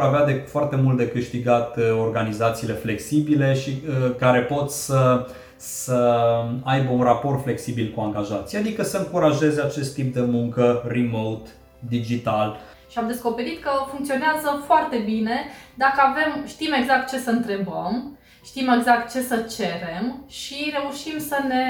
vor avea de foarte mult de câștigat uh, organizațiile flexibile și uh, care pot să să aibă un raport flexibil cu angajații, adică să încurajeze acest tip de muncă remote, digital. Și am descoperit că funcționează foarte bine dacă avem, știm exact ce să întrebăm, știm exact ce să cerem și reușim să ne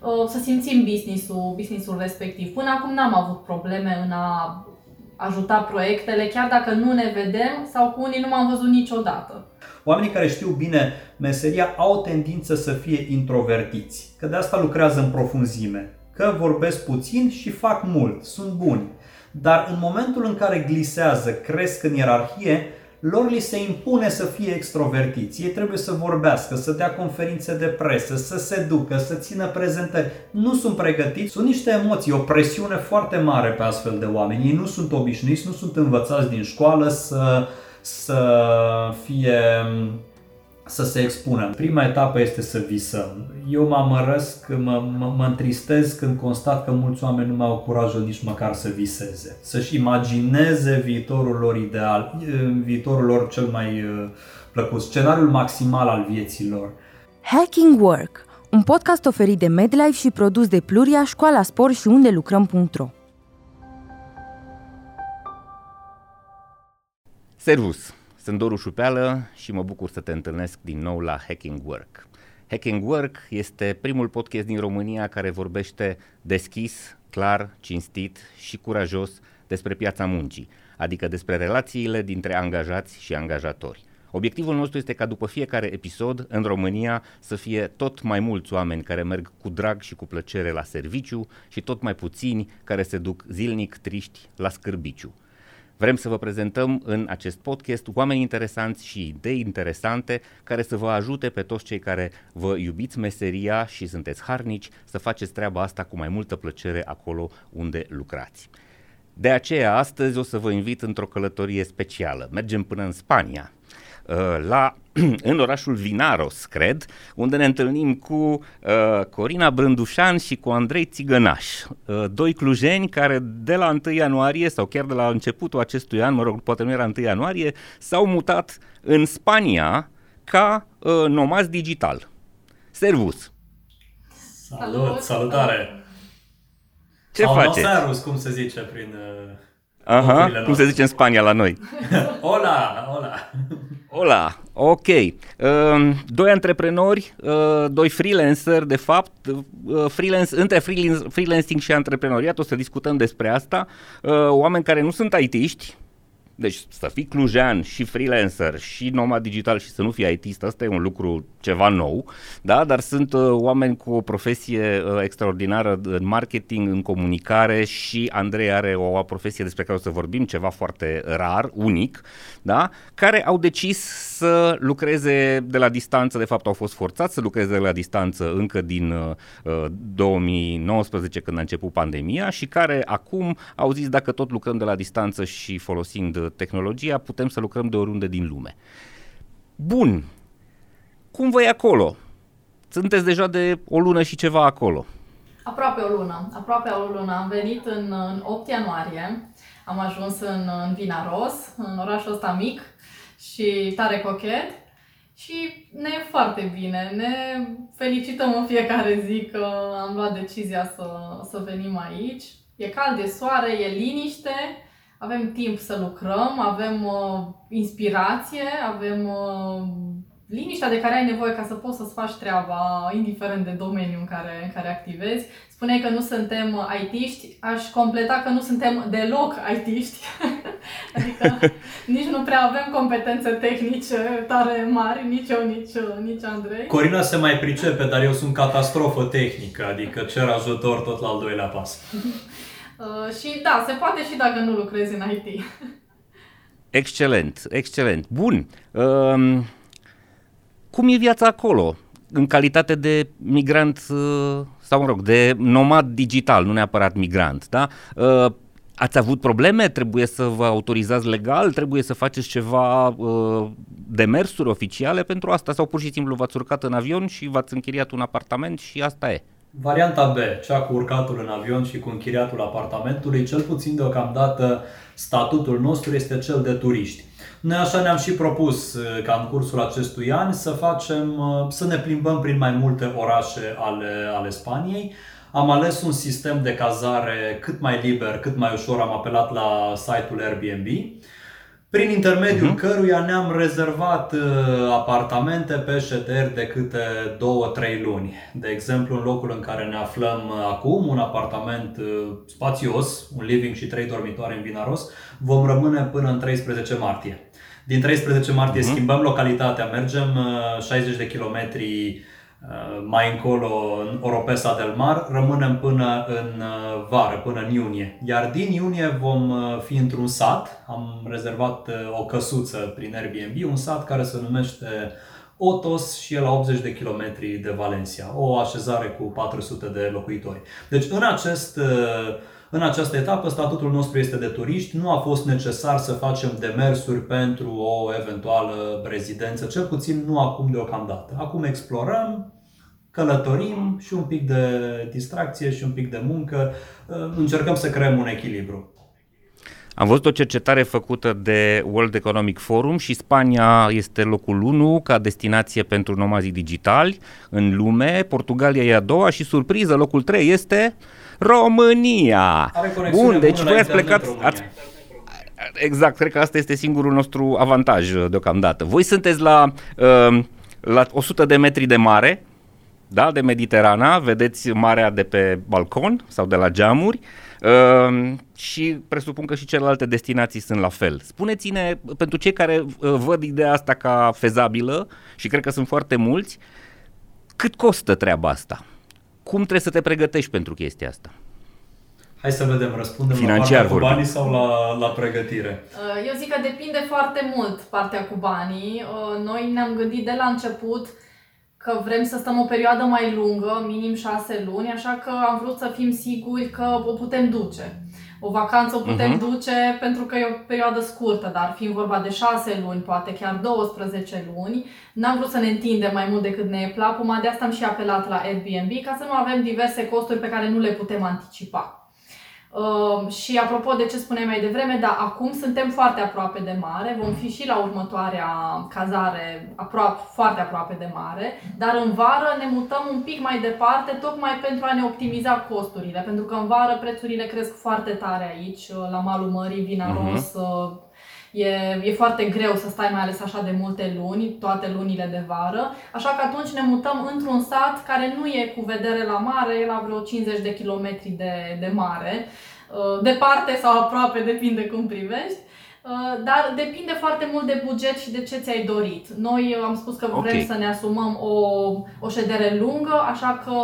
uh, să simțim business-ul, business-ul respectiv. Până acum n-am avut probleme în a ajuta proiectele, chiar dacă nu ne vedem sau cu unii nu m-am văzut niciodată. Oamenii care știu bine meseria au o tendință să fie introvertiți, că de asta lucrează în profunzime, că vorbesc puțin și fac mult, sunt buni. Dar în momentul în care glisează, cresc în ierarhie, lor li se impune să fie extrovertiți. Ei trebuie să vorbească, să dea conferințe de presă, să se ducă, să țină prezentări. Nu sunt pregătiți, sunt niște emoții, o presiune foarte mare pe astfel de oameni. Ei nu sunt obișnuiți, nu sunt învățați din școală să, să fie să se expună. Prima etapă este să visăm. Eu mă amărăsc, mă, mă, mă întristez când constat că mulți oameni nu mai au curajul nici măcar să viseze. Să-și imagineze viitorul lor ideal, viitorul lor cel mai uh, plăcut, scenariul maximal al vieții lor. Hacking Work, un podcast oferit de MedLife și produs de Pluria, Școala Sport și unde lucrăm.ro Servus! Sunt Doru Șupeală și mă bucur să te întâlnesc din nou la Hacking Work. Hacking Work este primul podcast din România care vorbește deschis, clar, cinstit și curajos despre piața muncii, adică despre relațiile dintre angajați și angajatori. Obiectivul nostru este ca după fiecare episod în România să fie tot mai mulți oameni care merg cu drag și cu plăcere la serviciu și tot mai puțini care se duc zilnic triști la scârbiciu. Vrem să vă prezentăm în acest podcast oameni interesanți și idei interesante care să vă ajute pe toți cei care vă iubiți meseria și sunteți harnici să faceți treaba asta cu mai multă plăcere acolo unde lucrați. De aceea, astăzi o să vă invit într-o călătorie specială. Mergem până în Spania, Uh, la, în orașul Vinaros, cred, unde ne întâlnim cu uh, Corina Brândușan și cu Andrei Țigănaș, uh, doi clujeni care de la 1 ianuarie sau chiar de la începutul acestui an, mă rog, poate nu era 1 ianuarie, s-au mutat în Spania ca uh, nomazi digital. Servus! Salut, salutare! Ce faceți? Servus, cum se zice prin... Uh... Aha, cum se zice în Spania la noi. hola, hola. Hola, ok. Uh, doi antreprenori, uh, doi freelancer, de fapt, uh, freelance, între freelancing și antreprenoriat, o să discutăm despre asta. Uh, oameni care nu sunt IT-iști, deci să fii clujean și freelancer și nomad digital și să nu fii ITist, asta e un lucru ceva nou, da? dar sunt uh, oameni cu o profesie uh, extraordinară în marketing, în comunicare și Andrei are o, o profesie despre care o să vorbim, ceva foarte rar, unic, da? care au decis să lucreze de la distanță, de fapt au fost forțați să lucreze de la distanță încă din uh, 2019 când a început pandemia și care acum au zis dacă tot lucrăm de la distanță și folosind tehnologia, putem să lucrăm de oriunde din lume. Bun, cum vă e acolo? Sunteți deja de o lună și ceva acolo. Aproape o lună, aproape o lună. Am venit în, în 8 ianuarie, am ajuns în, în Vinaros, în orașul ăsta mic și tare cochet și ne e foarte bine. Ne felicităm în fiecare zi că am luat decizia să, să venim aici. E cald, e soare, e liniște avem timp să lucrăm, avem uh, inspirație, avem uh, liniștea de care ai nevoie ca să poți să-ți faci treaba, indiferent de domeniul în care, în care activezi. Spuneai că nu suntem IT-ști, aș completa că nu suntem deloc IT-ști. adică nici nu prea avem competențe tehnice tare mari, nici eu, nici, nici Andrei. Corina se mai pricepe, dar eu sunt catastrofă tehnică, adică cer ajutor tot la al doilea pas. Uh, și da, se poate și dacă nu lucrezi în IT. Excelent, excelent. Bun. Uh, cum e viața acolo? În calitate de migrant uh, sau, mă rog, de nomad digital, nu neapărat migrant, da? Uh, ați avut probleme? Trebuie să vă autorizați legal? Trebuie să faceți ceva uh, demersuri oficiale pentru asta? Sau pur și simplu v-ați urcat în avion și v-ați închiriat un apartament și asta e? Varianta B, cea cu urcatul în avion și cu închiriatul apartamentului, cel puțin deocamdată statutul nostru este cel de turiști. Noi așa ne-am și propus uh, ca în cursul acestui an să facem, uh, să ne plimbăm prin mai multe orașe ale, ale Spaniei. Am ales un sistem de cazare cât mai liber, cât mai ușor, am apelat la site-ul Airbnb prin intermediul uh-huh. căruia ne-am rezervat uh, apartamente pe șederi de câte 2-3 luni. De exemplu, în locul în care ne aflăm uh, acum, un apartament uh, spațios, un living și 3 dormitoare în Vinaros, vom rămâne până în 13 martie. Din 13 martie uh-huh. schimbăm localitatea, mergem 60 de kilometri Uh, mai încolo în Oropesa del Mar, rămânem până în uh, vară, până în iunie. Iar din iunie vom uh, fi într-un sat, am rezervat o căsuță prin Airbnb, un sat care se numește Otos și e la 80 de kilometri de Valencia, o așezare cu 400 de locuitori. Deci în acest în această etapă, statutul nostru este de turiști. Nu a fost necesar să facem demersuri pentru o eventuală rezidență, cel puțin nu acum deocamdată. Acum explorăm, călătorim și un pic de distracție și un pic de muncă. Încercăm să creăm un echilibru. Am văzut o cercetare făcută de World Economic Forum și Spania este locul 1 ca destinație pentru nomazii digitali în lume, Portugalia e a doua și surpriză, locul 3 este România. Bun, deci voi ați plecat... Ați, exact, cred că asta este singurul nostru avantaj deocamdată. Voi sunteți la, uh, la 100 de metri de mare, da, de Mediterana, vedeți marea de pe balcon sau de la geamuri uh, și presupun că și celelalte destinații sunt la fel. Spuneți-ne, pentru cei care uh, văd ideea asta ca fezabilă și cred că sunt foarte mulți, cât costă treaba asta? Cum trebuie să te pregătești pentru chestia asta? Hai să vedem, răspundem Financiar la partea cu banii sau la, la pregătire? Uh, eu zic că depinde foarte mult partea cu banii. Uh, noi ne-am gândit de la început că vrem să stăm o perioadă mai lungă, minim șase luni, așa că am vrut să fim siguri că o putem duce. O vacanță o putem uh-huh. duce pentru că e o perioadă scurtă, dar fiind vorba de 6 luni, poate chiar 12 luni, n-am vrut să ne întindem mai mult decât ne e placuma, de asta am și apelat la Airbnb ca să nu avem diverse costuri pe care nu le putem anticipa. Uh, și apropo de ce spuneai mai devreme, da, acum suntem foarte aproape de mare, vom fi și la următoarea cazare aproape, foarte aproape de mare, dar în vară ne mutăm un pic mai departe, tocmai pentru a ne optimiza costurile, pentru că în vară prețurile cresc foarte tare aici, la malul mării, Vinaros, uh-huh. E, e foarte greu să stai mai ales așa de multe luni, toate lunile de vară, așa că atunci ne mutăm într-un sat care nu e cu vedere la mare, e la vreo 50 de kilometri de, de mare, uh, departe sau aproape, depinde cum privești. Uh, dar depinde foarte mult de buget și de ce ți-ai dorit. Noi am spus că vrem okay. să ne asumăm o, o ședere lungă, așa că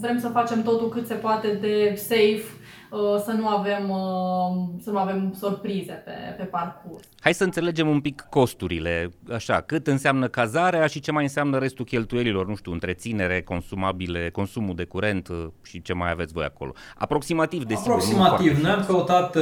vrem să facem totul cât se poate de safe Uh, să nu avem, uh, să nu avem surprize pe, pe parcurs. Hai să înțelegem un pic costurile, așa, cât înseamnă cazarea și ce mai înseamnă restul cheltuielilor, nu știu, întreținere, consumabile, consumul de curent uh, și ce mai aveți voi acolo. Aproximativ, desigur. Aproximativ. Noi am căutat,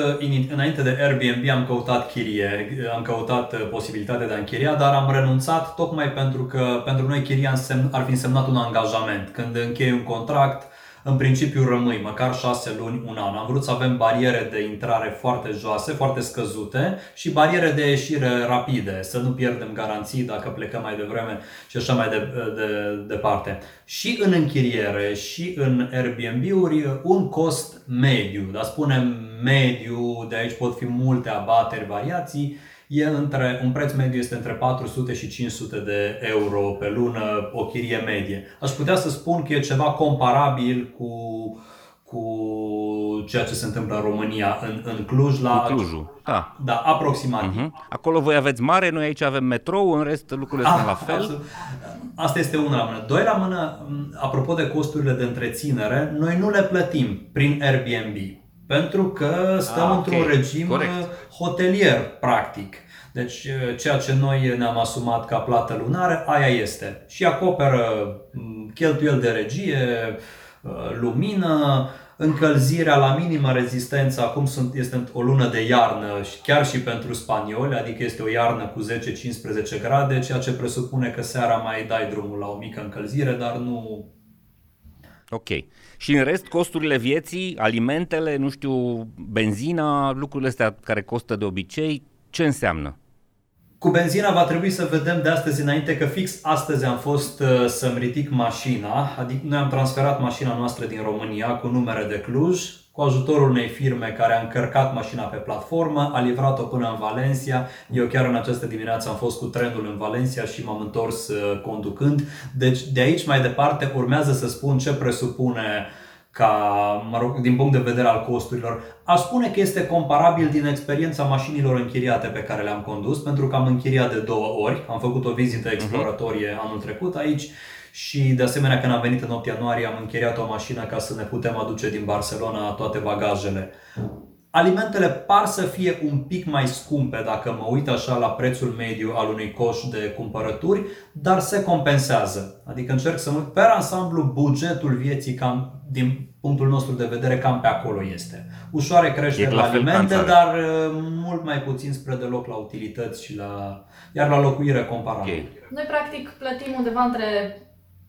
înainte de Airbnb, am căutat chirie, am căutat posibilitatea de a închiria, dar am renunțat tocmai pentru că pentru noi chiria ar fi însemnat un angajament. Când închei un contract, în principiu rămâi măcar 6 luni, un an. Am vrut să avem bariere de intrare foarte joase, foarte scăzute și bariere de ieșire rapide, să nu pierdem garanții dacă plecăm mai devreme și așa mai de, de, departe. Și în închiriere și în Airbnb-uri un cost mediu, dar spunem mediu, de aici pot fi multe abateri, variații, e între, un preț mediu este între 400 și 500 de euro pe lună, o chirie medie. Aș putea să spun că e ceva comparabil cu, cu ceea ce se întâmplă în România, în, în Cluj. La, cu Clujul, da. Da, aproximativ. Uh-huh. Acolo voi aveți mare, noi aici avem metrou, în rest lucrurile ah, sunt la fel. Absolut. Asta este una la mână. Doi la mână, apropo de costurile de întreținere, noi nu le plătim prin Airbnb. Pentru că stăm ah, într-un okay. regim Corect. hotelier, practic. Deci uh, ceea ce noi ne-am asumat ca plată lunară, aia este. Și acoperă mm, cheltuieli de regie, uh, lumină, încălzirea la minimă rezistență, acum sunt, este o lună de iarnă, și chiar și pentru spanioli, adică este o iarnă cu 10-15 grade, ceea ce presupune că seara mai dai drumul la o mică încălzire, dar nu Ok. Și în rest, costurile vieții, alimentele, nu știu, benzina, lucrurile astea care costă de obicei, ce înseamnă? Cu benzina va trebui să vedem de astăzi înainte că fix astăzi am fost uh, să-mi ridic mașina, adică noi am transferat mașina noastră din România cu numere de Cluj, cu ajutorul unei firme care a încărcat mașina pe platformă, a livrat-o până în Valencia. Eu chiar în această dimineață am fost cu trenul în Valencia și m-am întors uh, conducând. Deci de aici mai departe urmează să spun ce presupune ca, mă rog, din punct de vedere al costurilor. Aș spune că este comparabil din experiența mașinilor închiriate pe care le-am condus, pentru că am închiriat de două ori. Am făcut o vizită mhm. exploratorie anul trecut aici și de asemenea când am venit în 8 ianuarie am închiriat o mașină ca să ne putem aduce din Barcelona toate bagajele. Alimentele par să fie un pic mai scumpe dacă mă uit așa la prețul mediu al unui coș de cumpărături, dar se compensează. Adică încerc să mă pe ansamblu bugetul vieții cam din punctul nostru de vedere cam pe acolo este. Ușoare creștere la alimente, dar uh, mult mai puțin spre deloc la utilități și la iar la locuire comparabil. Okay. Noi practic plătim undeva între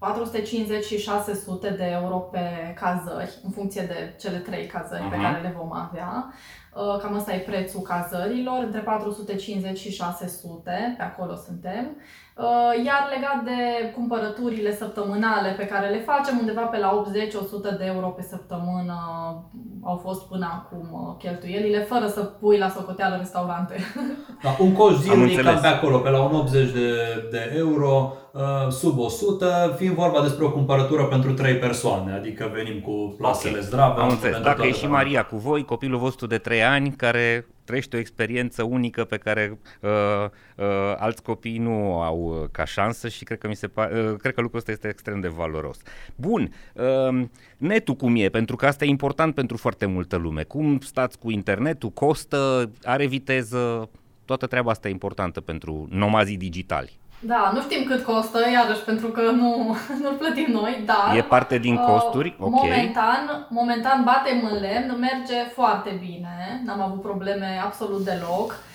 450 și 600 de euro pe cazări, în funcție de cele trei cazări uh-huh. pe care le vom avea. Uh, cam ăsta e prețul cazărilor, între 450 și 600, pe acolo suntem. Uh, iar legat de cumpărăturile săptămânale pe care le facem, undeva pe la 80-100 de euro pe săptămână au fost până acum uh, cheltuielile, fără să pui la socoteală restaurante. Da, un coș zilnic cam pe acolo, pe la un 80 de, de euro, uh, sub 100, fiind vorba despre o cumpărătură pentru 3 persoane, adică venim cu plasele okay. zdrave. Am înțeles. Dacă e și Maria cu voi, copilul vostru de 3 ani, care trăiește o experiență unică pe care uh, uh, alți copii nu au uh, ca șansă și cred că, mi se pa- uh, cred că lucrul ăsta este extrem de valoros. Bun, uh, netul cum e? Pentru că asta e important pentru foarte multă lume. Cum stați cu internetul? Costă? Are viteză? Toată treaba asta e importantă pentru nomazii digitali. Da, nu știm cât costă, iarăși, pentru că nu, nu-l plătim noi, dar... E parte din uh, costuri, uh, ok. Momentan, momentan batem în lemn, merge foarte bine, n-am avut probleme absolut deloc. Uh,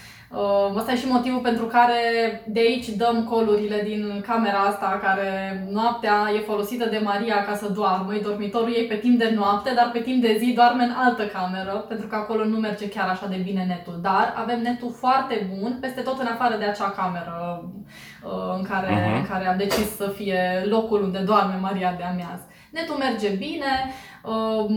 ăsta e și motivul pentru care de aici dăm colurile din camera asta care noaptea e folosită de Maria ca să doarmă, e dormitorul ei pe timp de noapte, dar pe timp de zi doarme în altă cameră, pentru că acolo nu merge chiar așa de bine netul. Dar avem netul foarte bun peste tot în afară de acea cameră uh, în care, uh-huh. în care am decis să fie locul unde doarme Maria de amiază. Netul merge bine, uh,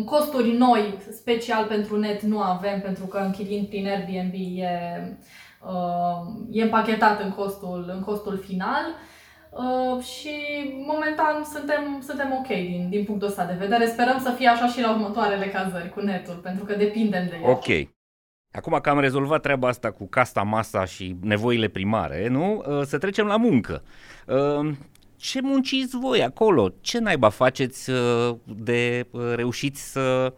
costuri noi, special pentru net, nu avem, pentru că închirind prin Airbnb e Uh, e împachetat în costul, în costul final. Uh, și momentan suntem, suntem ok din, din punctul ăsta de vedere. Sperăm să fie așa și la următoarele cazări cu netul, pentru că depindem de el. Ok. Acum că am rezolvat treaba asta cu casta, masa și nevoile primare, nu? Uh, să trecem la muncă. Ce munciți voi acolo? Ce naiba faceți de reușiți să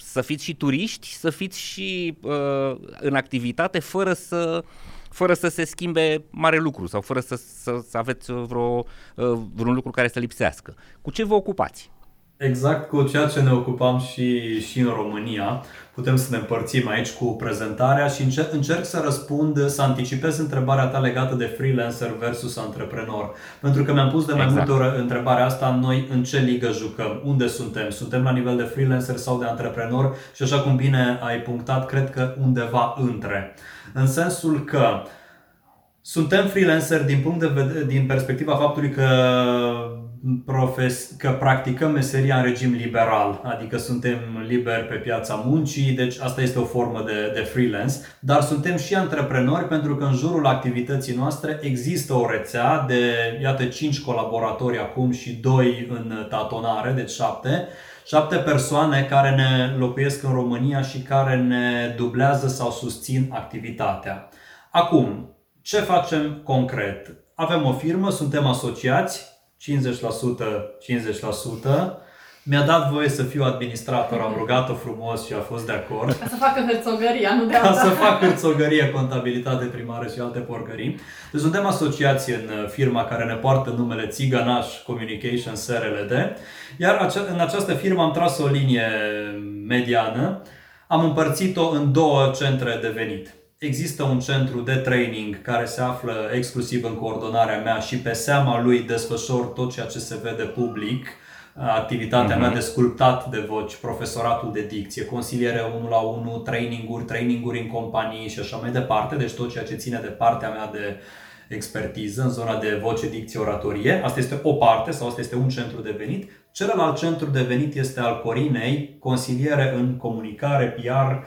să fiți și turiști, să fiți și uh, în activitate fără să fără să se schimbe mare lucru sau fără să, să, să aveți vreo, uh, vreun lucru care să lipsească. Cu ce vă ocupați? Exact cu ceea ce ne ocupam și, și în România. Putem să ne împărțim aici cu prezentarea și încerc, încerc să răspund, să anticipez întrebarea ta legată de freelancer versus antreprenor. Pentru că mi-am pus de mai exact. multe ori întrebarea asta, noi în ce ligă jucăm, unde suntem, suntem la nivel de freelancer sau de antreprenor și așa cum bine ai punctat, cred că undeva între. În sensul că suntem freelancer din punct de vedere, din perspectiva faptului că profes- că practicăm meseria în regim liberal, adică suntem liberi pe piața muncii, deci asta este o formă de, de freelance, dar suntem și antreprenori pentru că în jurul activității noastre există o rețea de, iată, 5 colaboratori acum și 2 în tatonare, deci 7, șapte persoane care ne locuiesc în România și care ne dublează sau susțin activitatea. Acum, ce facem concret? Avem o firmă, suntem asociați, 50%, 50%. Mi-a dat voie să fiu administrator, am rugat-o frumos și a fost de acord. Ca să facă hârțogăria, nu de Ca să fac hârțogărie, contabilitate primară și alte porcării. Deci suntem asociați în uh, firma care ne poartă numele Țigănaș Communication SRLD. Iar în această firmă am tras o linie mediană. Am împărțit-o în două centre de venit. Există un centru de training care se află exclusiv în coordonarea mea și pe seama lui desfășor tot ceea ce se vede public activitatea uh-huh. mea de sculptat de voci, profesoratul de dicție, consiliere 1 la 1, traininguri, traininguri în companii și așa mai departe, deci tot ceea ce ține de partea mea de expertiză în zona de voce, dicție, oratorie. Asta este o parte sau asta este un centru de venit. Celălalt centru de venit este al Corinei, consiliere în comunicare, PR,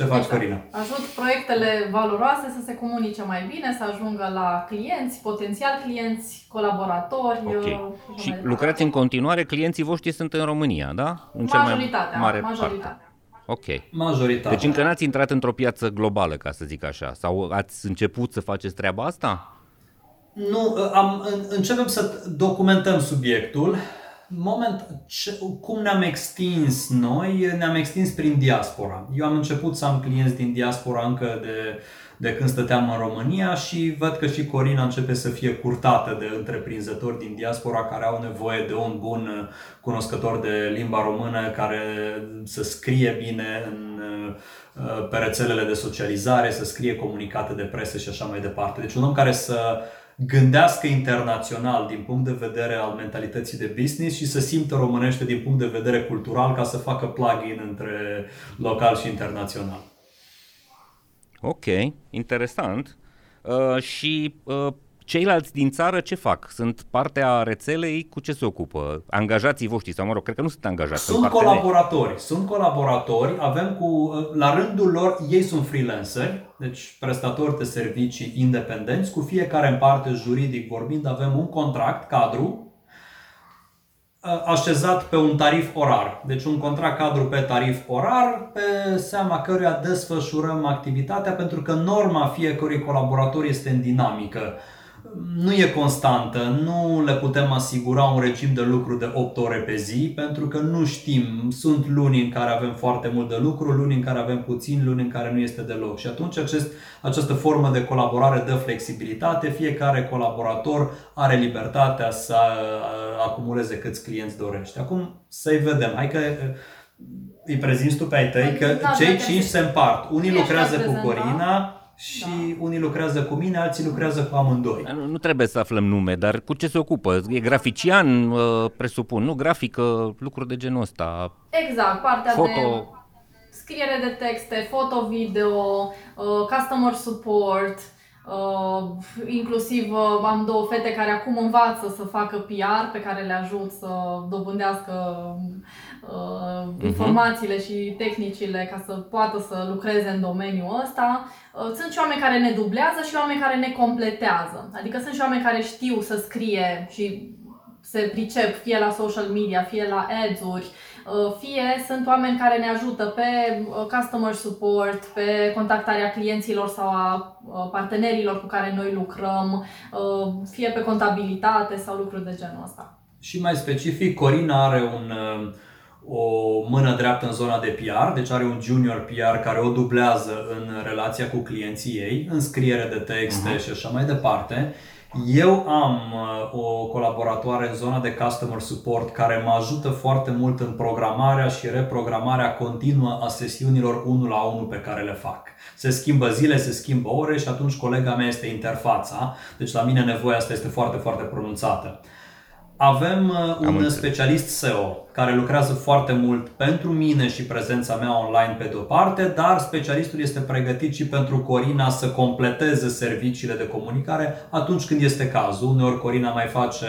ce faci, exact. Corina? Ajut proiectele valoroase să se comunice mai bine, să ajungă la clienți, potențial clienți, colaboratori. Okay. Uh, și lucrați în continuare, clienții voștri sunt în România, da? În majoritatea, mai mare majoritatea. Parte. Ok. Majoritatea. Deci încă n-ați intrat într-o piață globală, ca să zic așa, sau ați început să faceți treaba asta? Nu, am, începem să documentăm subiectul moment, ce, cum ne-am extins noi? Ne-am extins prin diaspora. Eu am început să am clienți din diaspora încă de, de când stăteam în România și văd că și Corina începe să fie curtată de întreprinzători din diaspora care au nevoie de un bun cunoscător de limba română care să scrie bine în, pe rețelele de socializare, să scrie comunicate de presă și așa mai departe. Deci un om care să gândească internațional din punct de vedere al mentalității de business și să simtă românește din punct de vedere cultural ca să facă plugin între local și internațional. Ok, interesant. Uh, și uh, Ceilalți din țară ce fac? Sunt partea rețelei? Cu ce se ocupă? Angajații voștri sau, mă rog, cred că nu sunt angajați. Sunt, sunt colaboratori. Sunt colaboratori. Avem cu, la rândul lor, ei sunt freelanceri, deci prestatori de servicii independenți. Cu fiecare în parte, juridic vorbind, avem un contract cadru așezat pe un tarif orar. Deci un contract cadru pe tarif orar, pe seama căruia desfășurăm activitatea, pentru că norma fiecărui colaborator este în dinamică nu e constantă, nu le putem asigura un regim de lucru de 8 ore pe zi, pentru că nu știm, sunt luni în care avem foarte mult de lucru, luni în care avem puțin, luni în care nu este deloc. Și atunci acest, această formă de colaborare dă flexibilitate, fiecare colaborator are libertatea să acumuleze câți clienți dorește. Acum să-i vedem, hai că îi prezinți tu pe ai tăi, că da, cei cinci se împart. Unii lucrează cu Corina, și da. unii lucrează cu mine, alții lucrează cu amândoi. Nu, nu trebuie să aflăm nume, dar cu ce se ocupă? E grafician, uh, presupun, nu? Grafică, lucruri de genul ăsta. Exact, partea foto... de scriere de texte, foto, video, uh, customer support, Uh, inclusiv uh, am două fete care acum învață să facă PR, pe care le ajut să dobândească uh, uh-huh. informațiile și tehnicile ca să poată să lucreze în domeniul ăsta. Uh, sunt și oameni care ne dublează și oameni care ne completează. Adică sunt și oameni care știu să scrie și se pricep fie la social media, fie la ads-uri, uh, fie sunt oameni care ne ajută pe uh, customer support, pe contactarea clienților sau a partenerilor cu care noi lucrăm, fie pe contabilitate sau lucruri de genul ăsta. Și mai specific, Corina are un o mână dreaptă în zona de PR, deci are un junior PR care o dublează în relația cu clienții ei, în scriere de texte uh-huh. și așa mai departe. Eu am uh, o colaboratoare în zona de customer support care mă ajută foarte mult în programarea și reprogramarea continuă a sesiunilor 1 la 1 pe care le fac. Se schimbă zile, se schimbă ore și atunci colega mea este interfața, deci la mine nevoia asta este foarte, foarte pronunțată. Avem uh, un Am specialist SEO care lucrează foarte mult pentru mine și prezența mea online pe de-o parte, dar specialistul este pregătit și pentru Corina să completeze serviciile de comunicare atunci când este cazul. Uneori Corina mai face,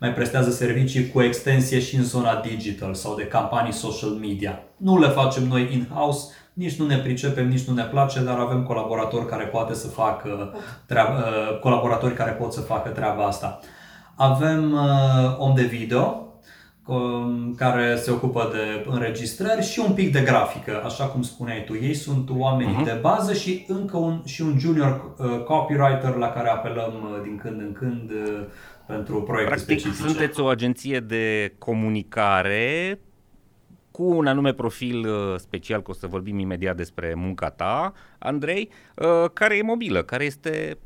mai prestează servicii cu extensie și în zona digital sau de campanii social media. Nu le facem noi in-house, nici nu ne pricepem, nici nu ne place, dar avem colaboratori care poate să facă treaba, uh, colaboratori care pot să facă treaba asta. Avem uh, om de video um, care se ocupă de înregistrări și un pic de grafică, așa cum spuneai tu. Ei sunt oamenii uh-huh. de bază și încă un, și un junior uh, copywriter la care apelăm uh, din când în când uh, pentru proiecte Practic, specifice. sunteți o agenție de comunicare cu un anume profil uh, special, că o să vorbim imediat despre munca ta, Andrei, uh, care e mobilă, care este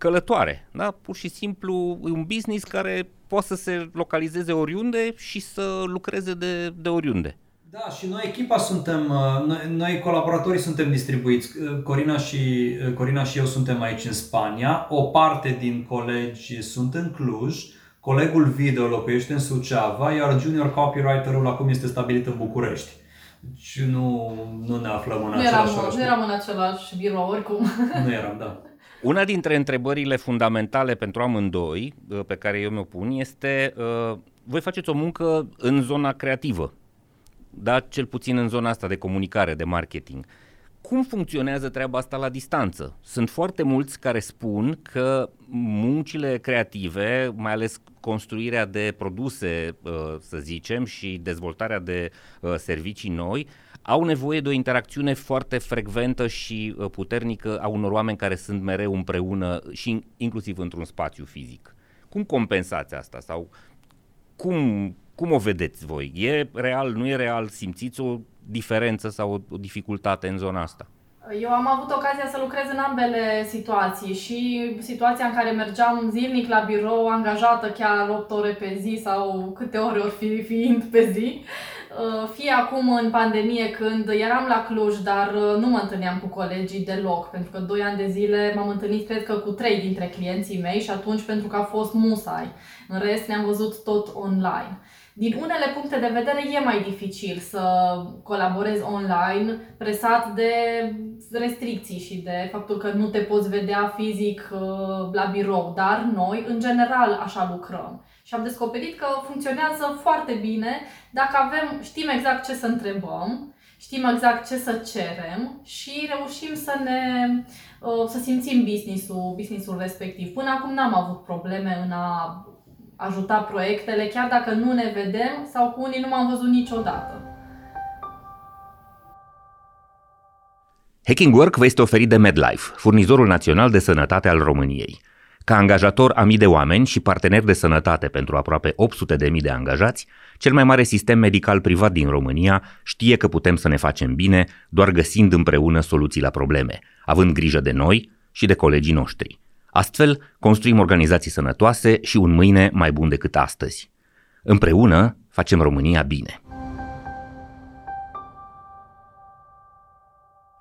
călătoare. Da? Pur și simplu e un business care poate să se localizeze oriunde și să lucreze de, de oriunde. Da, și noi echipa suntem, uh, noi, noi colaboratorii suntem distribuiți. Uh, Corina și, uh, Corina și eu suntem aici în Spania, o parte din colegi sunt în Cluj, Colegul video locuiește în Suceava, iar junior copywriterul acum este stabilit în București. Deci nu, nu ne aflăm în Nu același eram, oraș. nu eram în același birou oricum. Nu eram, da. Una dintre întrebările fundamentale pentru amândoi, uh, pe care eu mi-o pun, este uh, voi faceți o muncă în zona creativă, da? cel puțin în zona asta de comunicare, de marketing. Cum funcționează treaba asta la distanță? Sunt foarte mulți care spun că muncile creative, mai ales construirea de produse, uh, să zicem, și dezvoltarea de uh, servicii noi, au nevoie de o interacțiune foarte frecventă și uh, puternică a unor oameni care sunt mereu împreună și inclusiv într-un spațiu fizic. Cum compensați asta sau cum, cum o vedeți voi? E real, nu e real? Simțiți o diferență sau o, o dificultate în zona asta? Eu am avut ocazia să lucrez în ambele situații și situația în care mergeam zilnic la birou, angajată chiar 8 ore pe zi sau câte ore ori fi fiind pe zi, uh, fie acum în pandemie când eram la Cluj, dar uh, nu mă întâlneam cu colegii deloc, pentru că 2 ani de zile m-am întâlnit cred că cu 3 dintre clienții mei și atunci pentru că a fost musai. În rest ne-am văzut tot online. Din unele puncte de vedere e mai dificil să colaborezi online, presat de restricții și de faptul că nu te poți vedea fizic uh, la birou, dar noi, în general, așa lucrăm. Și am descoperit că funcționează foarte bine dacă avem, știm exact ce să întrebăm, știm exact ce să cerem și reușim să ne uh, să simțim business-ul, business-ul respectiv. Până acum n-am avut probleme în a ajuta proiectele, chiar dacă nu ne vedem sau cu unii nu m-am văzut niciodată. Hacking Work vă este oferit de MedLife, furnizorul național de sănătate al României. Ca angajator a mii de oameni și partener de sănătate pentru aproape 800 de mii de angajați, cel mai mare sistem medical privat din România știe că putem să ne facem bine doar găsind împreună soluții la probleme, având grijă de noi și de colegii noștri. Astfel, construim organizații sănătoase și un mâine mai bun decât astăzi. Împreună facem România bine.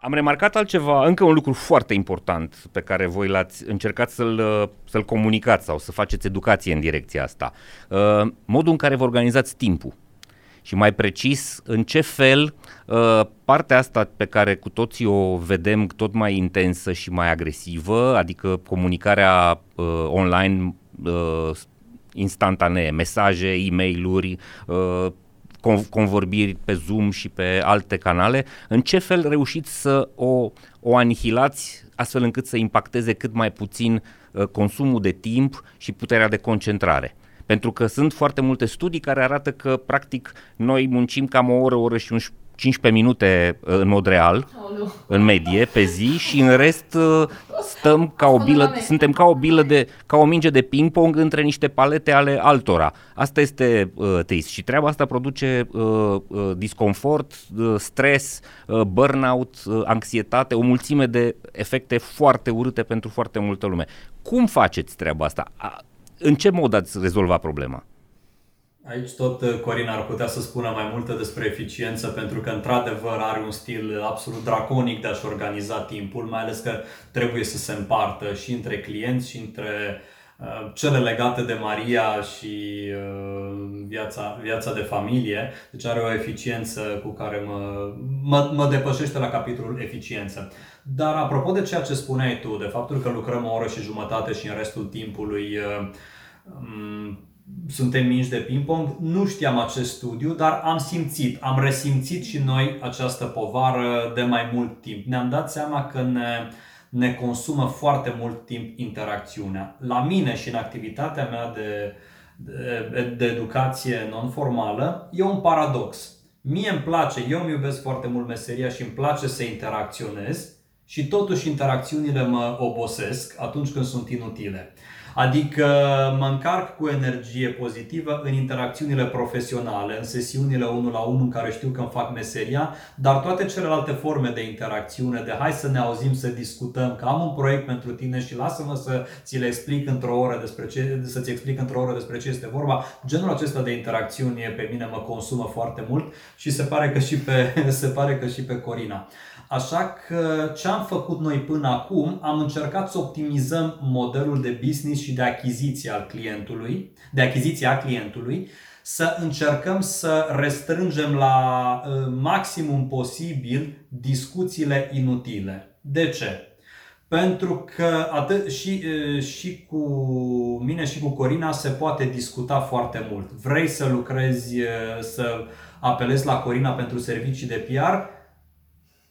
Am remarcat altceva, încă un lucru foarte important pe care voi l-ați încercat să-l, să-l comunicați sau să faceți educație în direcția asta. Uh, modul în care vă organizați timpul și mai precis în ce fel uh, partea asta pe care cu toții o vedem tot mai intensă și mai agresivă, adică comunicarea uh, online instantanee, mesaje, e-mail-uri, convorbiri pe Zoom și pe alte canale, în ce fel reușiți să o, o anihilați astfel încât să impacteze cât mai puțin uh, consumul de timp și puterea de concentrare? Pentru că sunt foarte multe studii care arată că, practic, noi muncim cam o oră, o oră și 15 minute uh, în mod real, în medie, pe zi și în rest uh, stăm ca o bilă, suntem ca o bilă de, ca o minge de ping-pong între niște palete ale altora. Asta este uh, trist și treaba asta produce uh, uh, disconfort, uh, stres, uh, burnout, uh, anxietate, o mulțime de efecte foarte urâte pentru foarte multă lume. Cum faceți treaba asta? În ce mod ați rezolvat problema? Aici tot uh, Corina ar putea să spună mai multe despre eficiență, pentru că într-adevăr are un stil absolut draconic de a-și organiza timpul, mai ales că trebuie să se împartă și între clienți și între uh, cele legate de Maria și uh, viața, viața de familie. Deci are o eficiență cu care mă, mă, mă depășește la capitolul eficiență. Dar apropo de ceea ce spuneai tu, de faptul că lucrăm o oră și jumătate și în restul timpului um, suntem mici de ping-pong. Nu știam acest studiu, dar am simțit, am resimțit și noi această povară de mai mult timp. Ne-am dat seama că ne, ne consumă foarte mult timp interacțiunea. La mine și în activitatea mea de, de, de educație non-formală e un paradox. Mie îmi place, eu îmi iubesc foarte mult meseria și îmi place să interacționez și totuși interacțiunile mă obosesc atunci când sunt inutile. Adică mă încarc cu energie pozitivă în interacțiunile profesionale, în sesiunile 1 la 1 în care știu că îmi fac meseria, dar toate celelalte forme de interacțiune, de hai să ne auzim, să discutăm, că am un proiect pentru tine și lasă-mă să ți le explic într-o oră despre ce, să-ți explic într-o oră despre ce este vorba. Genul acesta de interacțiune pe mine mă consumă foarte mult și se pare că și pe, se pare că și pe Corina. Așa că ce am făcut noi până acum, am încercat să optimizăm modelul de business business și de achiziție al clientului, de achiziție a clientului, să încercăm să restrângem la uh, maximum posibil discuțiile inutile. De ce? Pentru că atât și, uh, și cu mine și cu Corina se poate discuta foarte mult. Vrei să lucrezi, uh, să apelezi la Corina pentru servicii de PR?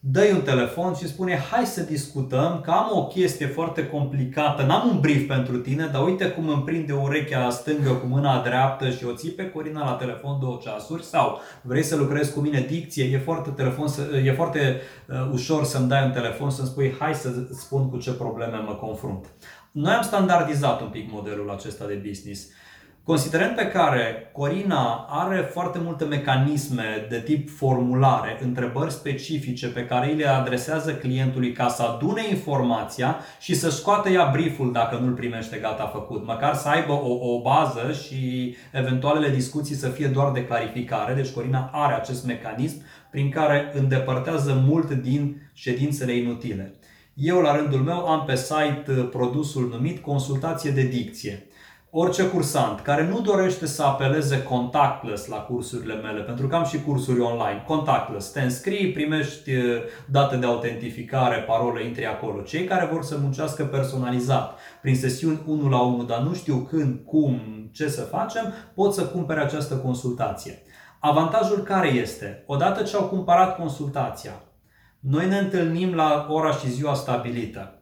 Dă un telefon și spune hai să discutăm, că am o chestie foarte complicată, n-am un brief pentru tine, dar uite cum îmi prinde urechea stângă cu mâna dreaptă și o ții pe Corina la telefon două ceasuri sau vrei să lucrezi cu mine dicție, e foarte, telefon, e foarte uh, ușor să-mi dai un telefon să-mi spui hai să spun cu ce probleme mă confrunt. Noi am standardizat un pic modelul acesta de business. Considerând pe care Corina are foarte multe mecanisme de tip formulare, întrebări specifice pe care îi le adresează clientului ca să adune informația și să scoată ea brieful dacă nu-l primește gata făcut, măcar să aibă o, o bază și eventualele discuții să fie doar de clarificare. Deci Corina are acest mecanism prin care îndepărtează mult din ședințele inutile. Eu, la rândul meu, am pe site produsul numit consultație de dicție orice cursant care nu dorește să apeleze contactless la cursurile mele, pentru că am și cursuri online, contactless, te înscrii, primești uh, date de autentificare, parole, intri acolo. Cei care vor să muncească personalizat, prin sesiuni 1 la 1, dar nu știu când, cum, ce să facem, pot să cumpere această consultație. Avantajul care este? Odată ce au cumpărat consultația, noi ne întâlnim la ora și ziua stabilită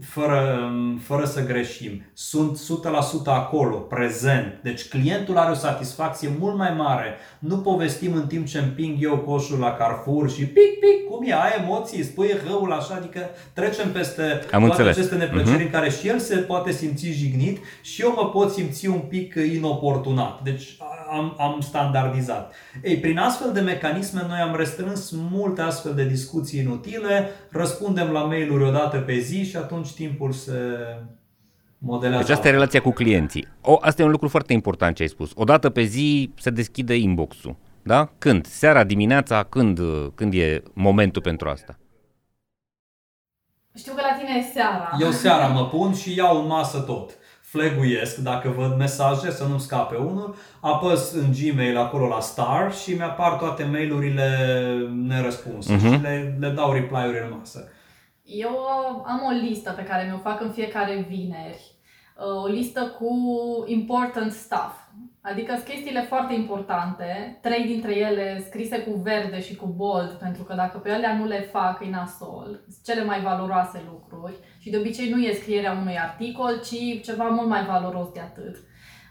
fără, fără să greșim. Sunt 100% acolo, prezent. Deci clientul are o satisfacție mult mai mare. Nu povestim în timp ce împing eu coșul la Carrefour și pic, pic, cum e, ai emoții, spui răul așa, adică trecem peste Am toate înțeles. aceste neplăceri uh-huh. în care și el se poate simți jignit și eu mă pot simți un pic inoportunat. Deci am, am standardizat. Ei, prin astfel de mecanisme noi am restrâns multe astfel de discuții inutile, răspundem la mail-uri o dată pe zi și atunci timpul se modelează. Deci asta e relația cu clienții. O, asta e un lucru foarte important ce ai spus. O dată pe zi se deschide inbox-ul. Da? Când? Seara, dimineața? Când, când e momentul pentru asta? Știu că la tine e seara. Eu seara mă pun și iau în masă tot fleguiesc dacă văd mesaje, să nu scape unul, apăs în Gmail acolo la star și mi-apar toate mailurile nerăspunse uh-huh. și le, le dau reply-uri în masă. Eu uh, am o listă pe care mi-o fac în fiecare vineri. Uh, o listă cu important stuff. Adică sunt chestiile foarte importante, trei dintre ele scrise cu verde și cu bold, pentru că dacă pe alea nu le fac, e nasol. Sunt cele mai valoroase lucruri și de obicei nu e scrierea unui articol, ci ceva mult mai valoros de atât.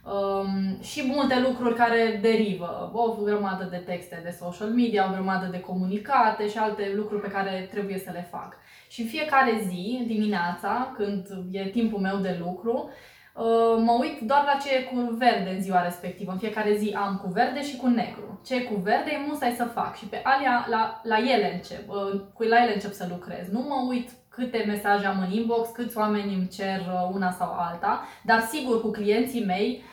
Um, și multe lucruri care derivă, o grămadă de texte de social media, o grămadă de comunicate și alte lucruri pe care trebuie să le fac. Și în fiecare zi, dimineața, când e timpul meu de lucru, Uh, mă uit doar la ce e cu verde în ziua respectivă. În fiecare zi am cu verde și cu negru. Ce e cu verde e musai să fac și pe alea, la, la ele încep, uh, cu la ele încep să lucrez. Nu mă uit câte mesaje am în inbox, câți oameni îmi cer uh, una sau alta, dar sigur cu clienții mei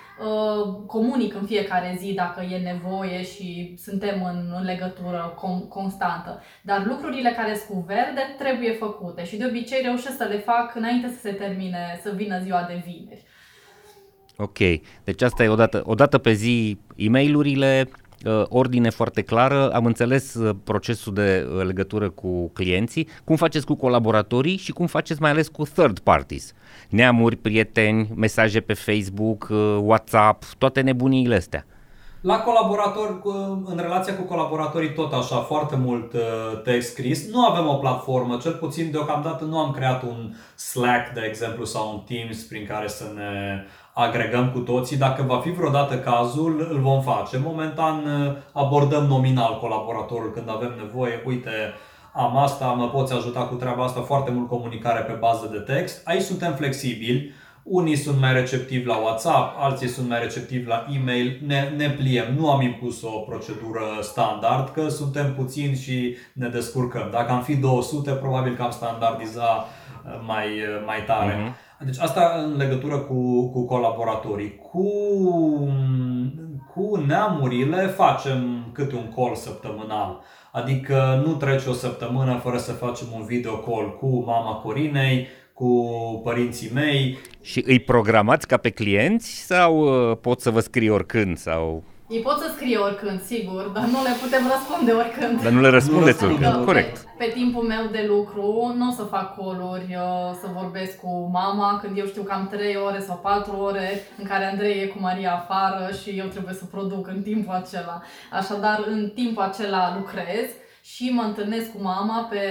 comunic în fiecare zi dacă e nevoie și suntem în, în legătură con- constantă. Dar lucrurile care sunt cu verde trebuie făcute și de obicei reușesc să le fac înainte să se termine, să vină ziua de vineri. Ok, deci asta e odată, odată pe zi e mail uh, ordine foarte clară, am înțeles uh, procesul de uh, legătură cu clienții, cum faceți cu colaboratorii și cum faceți mai ales cu third parties, neamuri, prieteni, mesaje pe Facebook, WhatsApp, toate nebuniile astea. La colaboratori, în relația cu colaboratorii tot așa, foarte mult text scris. Nu avem o platformă, cel puțin deocamdată nu am creat un Slack, de exemplu, sau un Teams prin care să ne agregăm cu toții. Dacă va fi vreodată cazul, îl vom face. Momentan uh, abordăm nominal colaboratorul când avem nevoie. Uite, am asta, mă poți ajuta cu treaba asta, foarte mult comunicare pe bază de text. Aici suntem flexibili. Unii sunt mai receptivi la WhatsApp, alții sunt mai receptivi la e-mail. Ne, ne pliem, nu am impus o procedură standard, că suntem puțini și ne descurcăm. Dacă am fi 200, probabil că am standardiza uh, mai, uh, mai tare. Uh-huh. Deci asta în legătură cu, cu colaboratorii. Cu, cu neamurile facem câte un call săptămânal. Adică nu trece o săptămână fără să facem un video call cu mama Corinei, cu părinții mei. Și îi programați ca pe clienți sau uh, pot să vă scrie oricând? sau? Ei pot să scrie oricând, sigur, dar nu le putem răspunde oricând. Dar nu le răspundeți Nu oricând, răspund. corect. Pe, pe timpul meu de lucru nu o să fac call-uri, uh, să vorbesc cu mama, când eu știu că am 3 ore sau 4 ore în care Andrei e cu Maria afară și eu trebuie să produc în timpul acela. Așadar, în timpul acela lucrez și mă întâlnesc cu mama pe,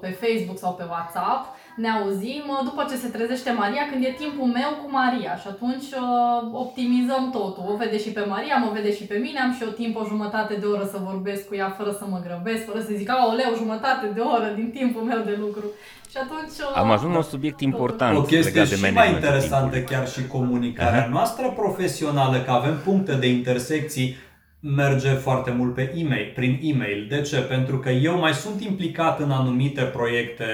pe Facebook sau pe WhatsApp ne auzim uh, după ce se trezește Maria, când e timpul meu cu Maria și atunci uh, optimizăm totul. O vede și pe Maria, mă vede și pe mine, am și eu timp o jumătate de oră să vorbesc cu ea fără să mă grăbesc, fără să zic, o jumătate de oră din timpul meu de lucru. Și atunci... uh, Am ajuns la un subiect important O chestie legat de și mai managementul interesantă timpului. chiar și comunicarea Aha. noastră profesională, că avem puncte de intersecții, merge foarte mult pe e-mail, prin e-mail. De ce? Pentru că eu mai sunt implicat în anumite proiecte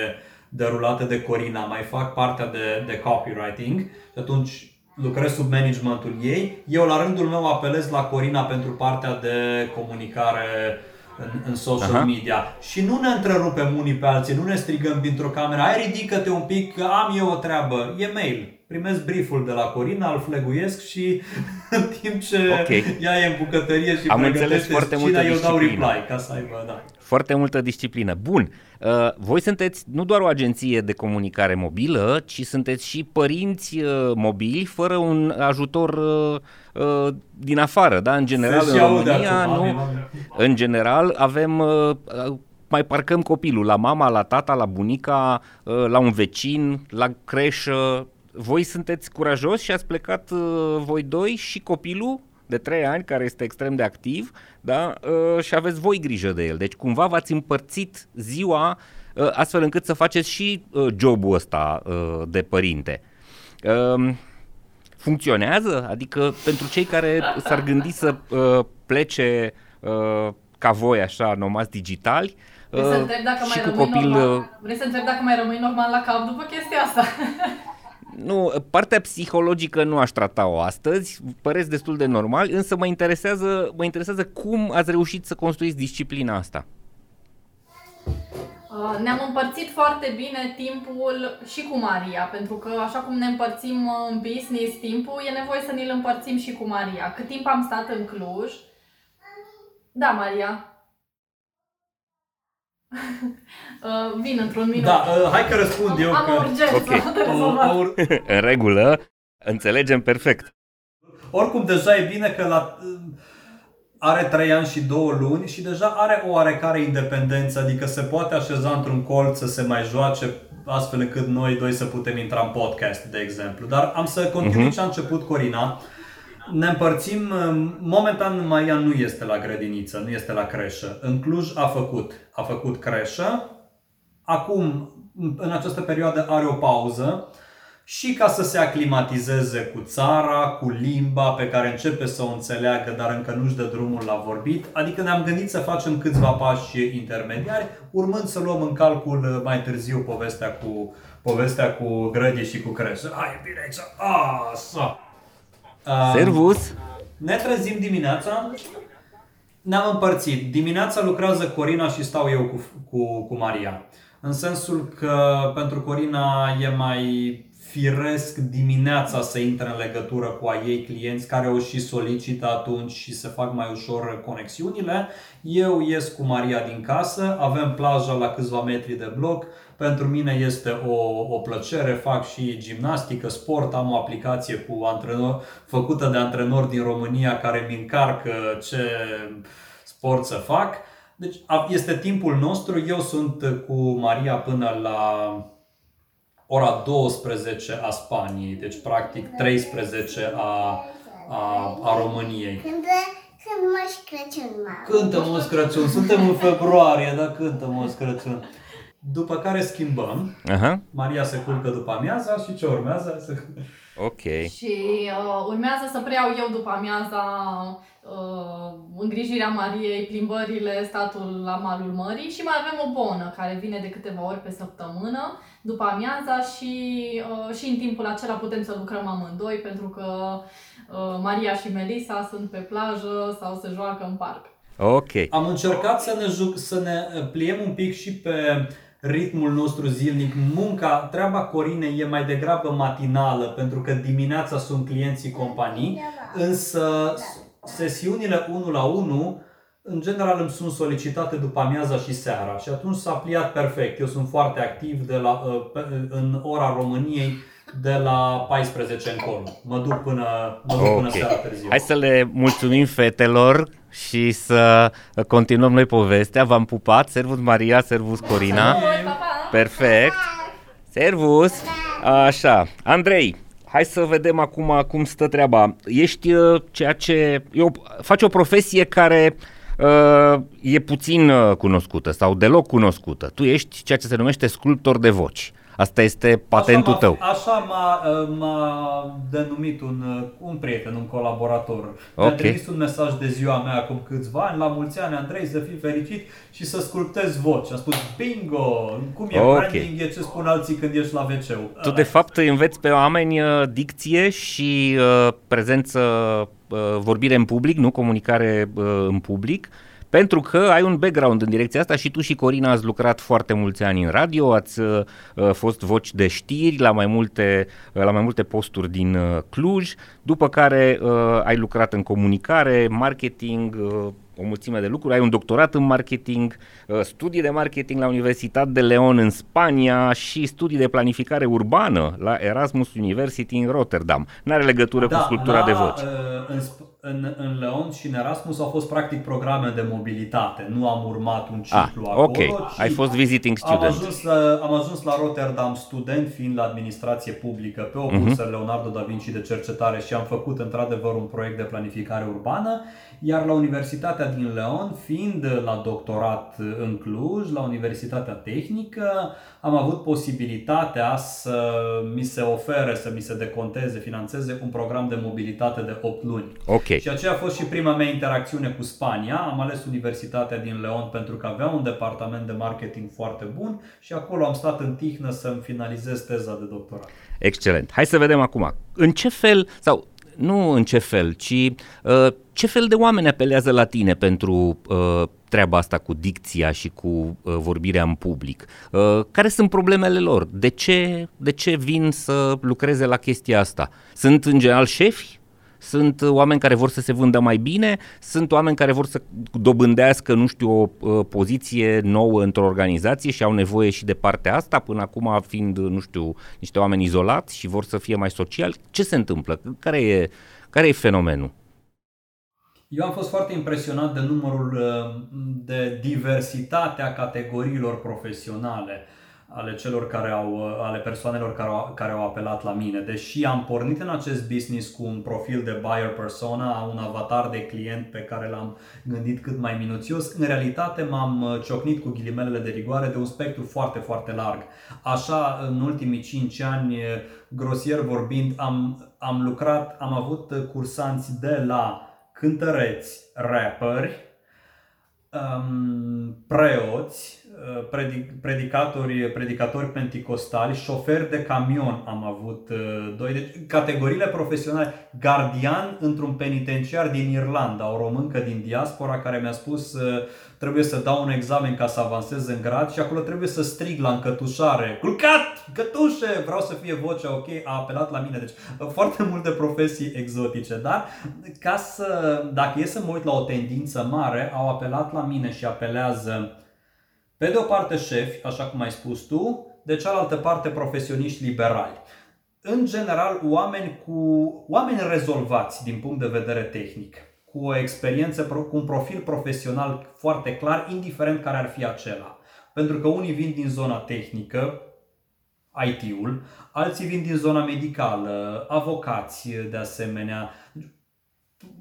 derulate de Corina, mai fac partea de, de copywriting și atunci lucrez sub managementul ei. Eu la rândul meu apelez la Corina pentru partea de comunicare în, în social Aha. media și nu ne întrerupem unii pe alții, nu ne strigăm dintr-o cameră, hai ridică-te un pic că am eu o treabă. E mail. Primesc brieful de la Corina, îl fleguiesc și în timp ce Ok. ea e în bucătărie și Am înțeles pregătește foarte scena, multă eu dau disciplină. reply ca să aibă, da. Foarte multă disciplină. Bun. Uh, voi sunteți nu doar o agenție de comunicare mobilă, ci sunteți și părinți uh, mobili fără un ajutor uh, uh, din afară, da? În general, Se în și aude România, acum, nu. mami, mami. În general, avem uh, uh, mai parcăm copilul la mama, la tata, la bunica, uh, la un vecin, la creșă. Voi sunteți curajos și ați plecat uh, voi doi și copilul de 3 ani, care este extrem de activ, da? uh, și aveți voi grijă de el. Deci cumva v-ați împărțit ziua uh, astfel încât să faceți și uh, jobul ăsta uh, de părinte. Uh, funcționează? Adică pentru cei care s-ar gândi să uh, plece uh, ca voi așa, nomazi digitali, Vrei să uh, întreb dacă și mai cu rămâi copil... normal? uh, Vrei să întreb dacă mai rămâi normal la cap după chestia asta? Nu, partea psihologică nu aș trata-o astăzi, păreți destul de normal, însă mă interesează, mă interesează cum ați reușit să construiți disciplina asta. Uh, Ne-am împărțit foarte bine timpul și cu Maria, pentru că așa cum ne împărțim uh, în business timpul, e nevoie să ne-l împărțim și cu Maria. Cât timp am stat în Cluj? Da, Maria. Uh, Vin într-un minut. Da, uh, hai că răspund eu am că... o urgență Ok. de O, rezolvat. o, În regulă, înțelegem perfect. Oricum, deja e bine că la, are 3 ani și 2 luni și deja are o oarecare independență, adică se poate așeza într-un colț să se mai joace astfel încât noi doi să putem intra în podcast, de exemplu. Dar am să continui Mhm. ce a început Corina. Ne împărțim, momentan Maia nu este la grădiniță, nu este la creșă. În Cluj a făcut, a făcut creșă. Acum, în această perioadă are o pauză și ca să se aclimatizeze cu țara, cu limba pe care începe să o înțeleagă, dar încă nu-și dă drumul la vorbit. Adică ne-am gândit să facem câțiva pași intermediari, urmând să luăm în calcul mai târziu povestea cu, povestea cu grădie și cu creșă. Hai, e bine aici! Așa! Um, Servus! ne trezim dimineața, ne-am împărțit. Dimineața lucrează Corina și stau eu cu, cu, cu Maria. În sensul că pentru Corina e mai firesc dimineața să intre în legătură cu a ei clienți care o și solicită atunci și se fac mai ușor conexiunile. Eu ies cu Maria din casă, avem plaja la câțiva metri de bloc, pentru mine este o, o plăcere, fac și gimnastică, sport, am o aplicație cu antrenor, făcută de antrenori din România care mi încarcă ce sport să fac. Deci a- este timpul nostru, eu sunt cu Maria până la ora 12 a Spaniei, deci practic 13 a, a, a României. Când, când Moș Crăciun, mă. Cântă Moș Crăciun, suntem în februarie, dar cântă Moș Crăciun. După care schimbăm, Aha, Maria se culcă după amiaza și ce urmează? Se... ok. Și uh, urmează să preiau eu după amiaza uh, îngrijirea Mariei, plimbările, statul la malul mării și mai avem o bonă care vine de câteva ori pe săptămână după amiaza și, uh, și în timpul acela putem să lucrăm amândoi pentru că uh, Maria și Melisa sunt pe plajă sau se joacă în parc. Ok. Am încercat să ne, juc, să ne pliem un pic și pe ritmul nostru zilnic. Munca, treaba Corinei e mai degrabă matinală, pentru că dimineața sunt clienții companii, însă sesiunile 1 la 1 în general îmi sunt solicitate după amiaza și seara și atunci s-a pliat perfect. Eu sunt foarte activ de la, uh, în ora României de la 14 încolo. Mă duc până, mă duc okay. până seara târziu. Hai să le mulțumim fetelor și să continuăm noi povestea. V-am pupat. Servus Maria, servus Corina. Perfect. Servus. Așa. Andrei, hai să vedem acum cum stă treaba. Ești uh, ceea ce... Eu, faci o profesie care uh, e puțin uh, cunoscută sau deloc cunoscută. Tu ești ceea ce se numește sculptor de voci. Asta este patentul așa tău. Așa m-a, m-a denumit un, un prieten, un colaborator. Okay. Mi-a trimis un mesaj de ziua mea acum câțiva ani, la mulți ani, Andrei, să fii fericit și să sculptezi voci. Am spus, bingo! Cum e okay. branding, e ce spun alții când ești la wc Tu, de fapt, înveți pe oameni uh, dicție și uh, prezență, uh, vorbire în public, nu comunicare uh, în public. Pentru că ai un background în direcția asta și tu și Corina ați lucrat foarte mulți ani în radio, ați uh, uh fost voci de știri la mai multe, uh, la mai multe posturi din uh, Cluj, după care uh, ai lucrat în comunicare, marketing, uh, o mulțime de lucruri, ai un doctorat în marketing, uh, studii de marketing la Universitatea de Leon în Spania și studii de planificare urbană la Erasmus University în Rotterdam. N-are legătură da, cu sculptura la, de voci. Uh, în, în, în Leon și în Erasmus au fost practic programe de mobilitate. Nu am urmat un ah, ciclu ah, acolo. Ok, ai fost visiting student. Am ajuns, la, am ajuns la Rotterdam student fiind la administrație publică pe o bursă uh-huh. Leonardo da Vinci de cercetare și am făcut într-adevăr un proiect de planificare urbană iar la Universitatea din Leon, fiind la doctorat în Cluj, la Universitatea Tehnică, am avut posibilitatea să mi se ofere, să mi se deconteze, financeze un program de mobilitate de 8 luni. Okay. Și aceea a fost și prima mea interacțiune cu Spania. Am ales Universitatea din Leon pentru că avea un departament de marketing foarte bun și acolo am stat în tihnă să-mi finalizez teza de doctorat. Excelent. Hai să vedem acum. În ce fel, sau nu în ce fel, ci uh, ce fel de oameni apelează la tine pentru uh, treaba asta cu dicția și cu uh, vorbirea în public? Uh, care sunt problemele lor? De ce, de ce vin să lucreze la chestia asta? Sunt în general șefi? Sunt oameni care vor să se vândă mai bine, sunt oameni care vor să dobândească, nu știu, o uh, poziție nouă într-o organizație și au nevoie și de partea asta, până acum fiind, nu știu, niște oameni izolați și vor să fie mai sociali. Ce se întâmplă? Care e, care e fenomenul? Eu am fost foarte impresionat de numărul uh, de diversitate a categoriilor profesionale ale celor care au, uh, ale persoanelor care au, care au apelat la mine. Deși am pornit în acest business cu un profil de buyer persona, un avatar de client pe care l-am gândit cât mai minuțios, în realitate m-am uh, ciocnit cu ghilimelele de rigoare de un spectru foarte, foarte larg. Așa, în ultimii 5 ani, grosier vorbind, am, am lucrat, am avut cursanți de la cântăreți, rapperi, um, preoți, uh, predic, predicatori, predicatori penticostali, șoferi de camion am avut uh, doi, deci categoriile profesionale, gardian într-un penitenciar din Irlanda, o româncă din diaspora care mi-a spus uh, trebuie să dau un examen ca să avansez în grad și acolo trebuie să strig la încătușare. Culcat! Cătușe! Vreau să fie vocea ok, a apelat la mine. Deci foarte multe profesii exotice, dar ca să, dacă e să mă uit la o tendință mare, au apelat la mine și apelează pe de o parte șefi, așa cum ai spus tu, de cealaltă parte profesioniști liberali. În general, oameni cu oameni rezolvați din punct de vedere tehnic cu o experiență, cu un profil profesional foarte clar, indiferent care ar fi acela. Pentru că unii vin din zona tehnică, IT-ul, alții vin din zona medicală, avocați de asemenea.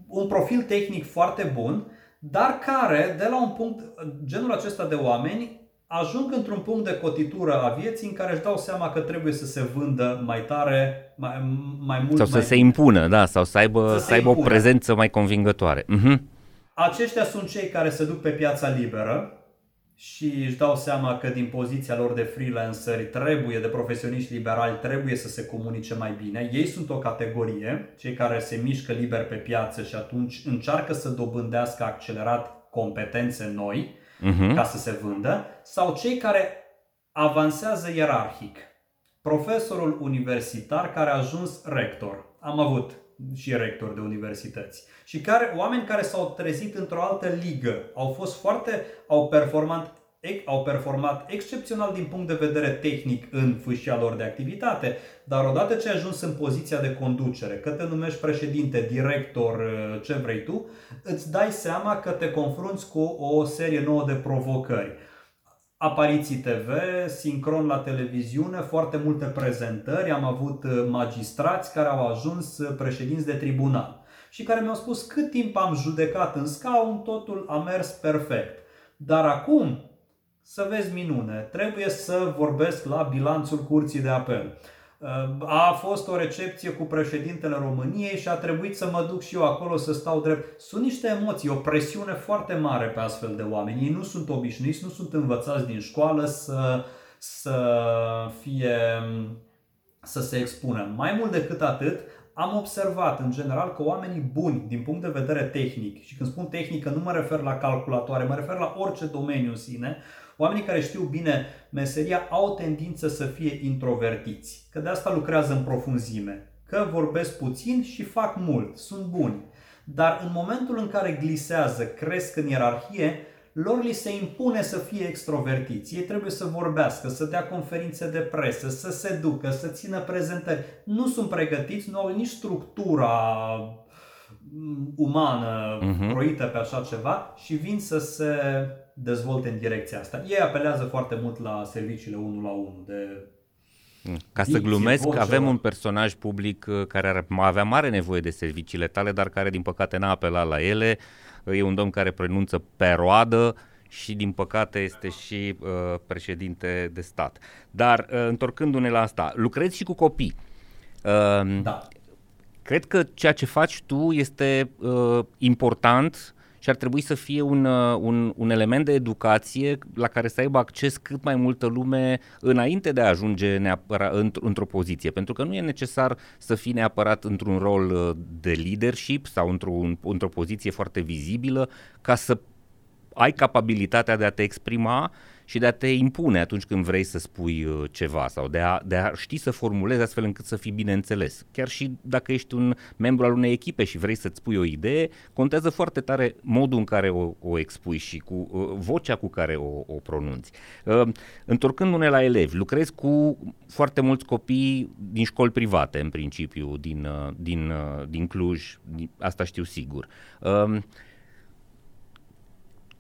Un profil tehnic foarte bun, dar care, de la un punct, genul acesta de oameni, ajung într-un punct de cotitură a vieții în care își dau seama că trebuie să se vândă mai tare, mai, mai mult. Sau să mai se impună, da, sau să aibă, să, să aibă o prezență mai convingătoare. Uh-huh. Aceștia sunt cei care se duc pe piața liberă și își dau seama că din poziția lor de freelanceri trebuie, de profesioniști liberali, trebuie să se comunice mai bine. Ei sunt o categorie, cei care se mișcă liber pe piață și atunci încearcă să dobândească accelerat competențe noi uh-huh. ca să se vândă, sau cei care avansează ierarhic. Profesorul universitar care a ajuns rector. Am avut și rector de universități. Și care, oameni care s-au trezit într-o altă ligă, au fost foarte, au performat au performat excepțional din punct de vedere tehnic în fâșia lor de activitate, dar odată ce ai ajuns în poziția de conducere, că te numești președinte, director, ce vrei tu, îți dai seama că te confrunți cu o serie nouă de provocări. Apariții TV, sincron la televiziune, foarte multe prezentări, am avut magistrați care au ajuns președinți de tribunal și care mi-au spus cât timp am judecat în scaun, totul a mers perfect. Dar acum, să vezi minune, trebuie să vorbesc la bilanțul curții de apel. A fost o recepție cu președintele României și a trebuit să mă duc și eu acolo să stau drept. Sunt niște emoții, o presiune foarte mare pe astfel de oameni. Ei nu sunt obișnuiți, nu sunt învățați din școală să, să fie să se expună. Mai mult decât atât, am observat în general că oamenii buni din punct de vedere tehnic, și când spun tehnică nu mă refer la calculatoare, mă refer la orice domeniu în sine, Oamenii care știu bine meseria au tendință să fie introvertiți, că de asta lucrează în profunzime, că vorbesc puțin și fac mult, sunt buni. Dar în momentul în care glisează, cresc în ierarhie, lor li se impune să fie extrovertiți. Ei trebuie să vorbească, să dea conferințe de presă, să se ducă, să țină prezentări. Nu sunt pregătiți, nu au nici structura mm, umană uh-huh. croită pe așa ceva și vin să se dezvolte în direcția asta. Ei apelează foarte mult la serviciile 1 la 1 de ca să glumesc, voce, avem un personaj public uh, care ar avea mare nevoie de serviciile tale, dar care din păcate n-a apelat la ele. E un domn care pronunță pe roadă și din păcate este și uh, președinte de stat. Dar uh, întorcându-ne la asta, lucrezi și cu copii. Uh, da. Cred că ceea ce faci tu este uh, important și ar trebui să fie un, uh, un, un element de educație la care să aibă acces cât mai multă lume înainte de a ajunge neapărat într-o poziție. Pentru că nu e necesar să fii neapărat într-un rol uh, de leadership sau într-o, într-o poziție foarte vizibilă ca să ai capabilitatea de a te exprima și de a te impune atunci când vrei să spui uh, ceva sau de a, de a ști să formulezi astfel încât să fii bine înțeles. Chiar și dacă ești un membru al unei echipe și vrei să-ți spui o idee, contează foarte tare modul în care o, o expui și cu uh, vocea cu care o, o pronunți. Uh, întorcându-ne la elevi, lucrezi cu foarte mulți copii din școli private, în principiu, din, uh, din, uh, din Cluj, din, asta știu sigur. Uh,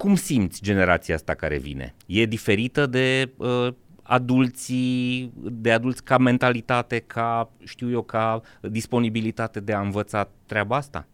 cum simți generația asta care vine? E diferită de uh, adulții, de adulți ca mentalitate, ca, știu eu, ca disponibilitate de a învăța treaba asta?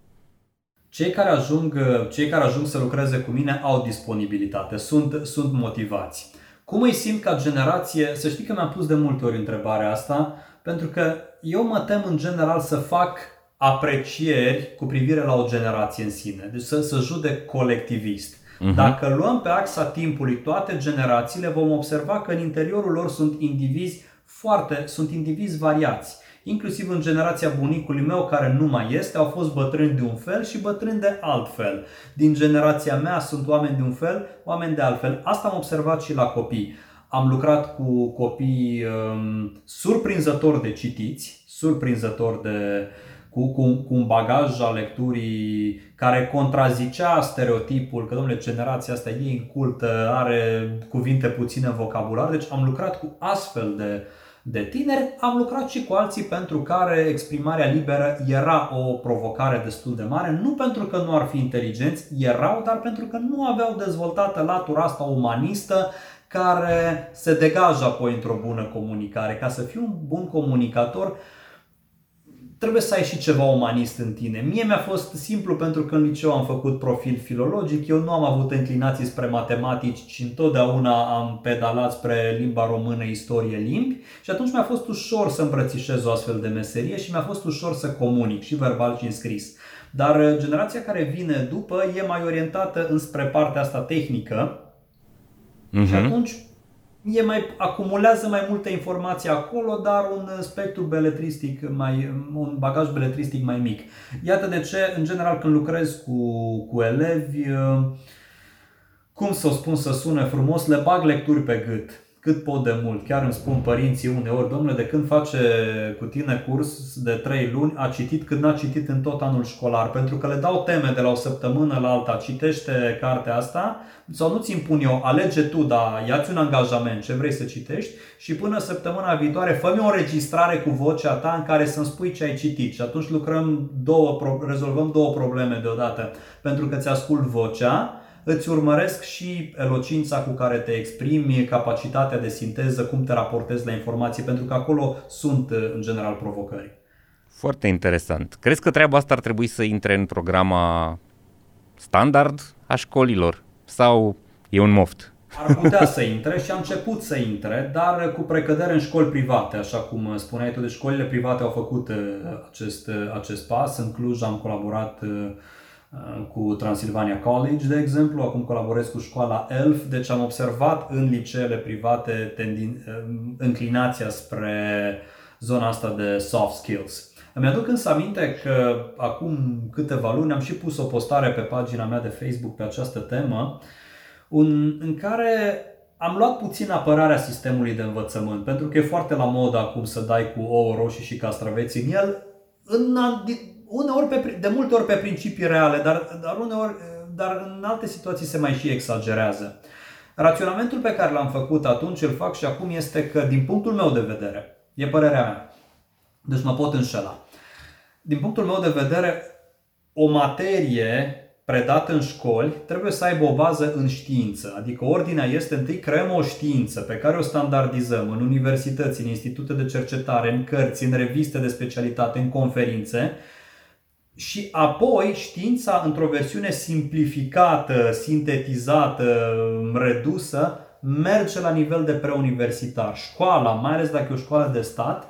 Cei care ajung, cei care ajung să lucreze cu mine au disponibilitate, sunt, sunt motivați. Cum îi simt ca generație? Să știi că mi-am pus de multe ori întrebarea asta, pentru că eu mă tem în general să fac aprecieri cu privire la o generație în sine, deci să, să judec colectivist. Uh-huh. Dacă luăm pe axa timpului toate generațiile, vom observa că în interiorul lor sunt indivizi foarte, sunt indivizi variați. Inclusiv în generația bunicului meu care nu mai este, au fost bătrâni de un fel și bătrâni de alt fel. Din generația mea sunt oameni de un fel, oameni de altfel. Asta am observat și la copii. Am lucrat cu copii um, surprinzător de citiți, surprinzător de uh, cu, cu, cu un bagaj al lecturii care contrazicea stereotipul că, domnule, generația asta e incultă, are cuvinte puține în vocabular. Deci am lucrat cu astfel de, de tineri, am lucrat și cu alții pentru care exprimarea liberă era o provocare destul de mare, nu pentru că nu ar fi inteligenți, erau, dar pentru că nu aveau dezvoltată latura asta umanistă care se degajă apoi într-o bună comunicare. Ca să fiu un bun comunicator, trebuie să ai și ceva umanist în tine. Mie mi-a fost simplu pentru că în liceu am făcut profil filologic, eu nu am avut înclinații spre matematici, ci întotdeauna am pedalat spre limba română, istorie, limbi și atunci mi-a fost ușor să îmbrățișez o astfel de meserie și mi-a fost ușor să comunic și verbal și în scris. Dar uh, generația care vine după e mai orientată înspre partea asta tehnică uh-huh. și atunci e mai, acumulează mai multe informații acolo, dar un spectru beletristic mai, un bagaj beletristic mai mic. Iată de ce, în general, când lucrez cu, cu elevi, cum să o spun să sune frumos, le bag lecturi pe gât cât pot de mult. Chiar îmi spun părinții uneori, domnule, de când face cu tine curs de 3 luni, a citit cât n-a citit în tot anul școlar. Pentru că le dau teme de la o săptămână la alta, citește cartea asta sau nu ți impun eu, alege tu, dar ia-ți un angajament, ce vrei să citești și până săptămâna viitoare fă o înregistrare cu vocea ta în care să-mi spui ce ai citit și atunci lucrăm două, rezolvăm două probleme deodată. Pentru că ți ascult vocea, îți urmăresc și elocința cu care te exprimi, capacitatea de sinteză, cum te raportezi la informații, pentru că acolo sunt în general provocări. Foarte interesant. Crezi că treaba asta ar trebui să intre în programa standard a școlilor sau e un moft? Ar putea să intre și a început să intre, dar cu precădere în școli private, așa cum spuneai tu, de școlile private au făcut uh, acest, uh, acest pas. În Cluj am colaborat uh, Uh, cu Transilvania College, de exemplu, acum colaborez cu școala ELF, deci am observat în liceele private tendin, uh, înclinația spre zona asta de soft skills. Îmi aduc însă aminte că acum câteva luni am și pus o postare pe pagina mea de Facebook pe această temă, un, în care am luat puțin apărarea sistemului de învățământ, pentru că e foarte la modă acum să dai cu ouă roșii și castraveți în el, în uneori pe, de multe ori pe principii reale, dar, dar uneori, dar în alte situații se mai și exagerează. Raționamentul pe care l-am făcut atunci, îl fac și acum, este că, din punctul meu de vedere, e părerea mea, deci mă pot înșela. Din punctul meu de vedere, o materie predată în școli trebuie să aibă o bază în știință. Adică ordinea este întâi creăm o știință pe care o standardizăm în universități, în institute de cercetare, în cărți, în reviste de specialitate, în conferințe și apoi știința într-o versiune simplificată, sintetizată, redusă, merge la nivel de preuniversitar. Școala, mai ales dacă e o școală de stat,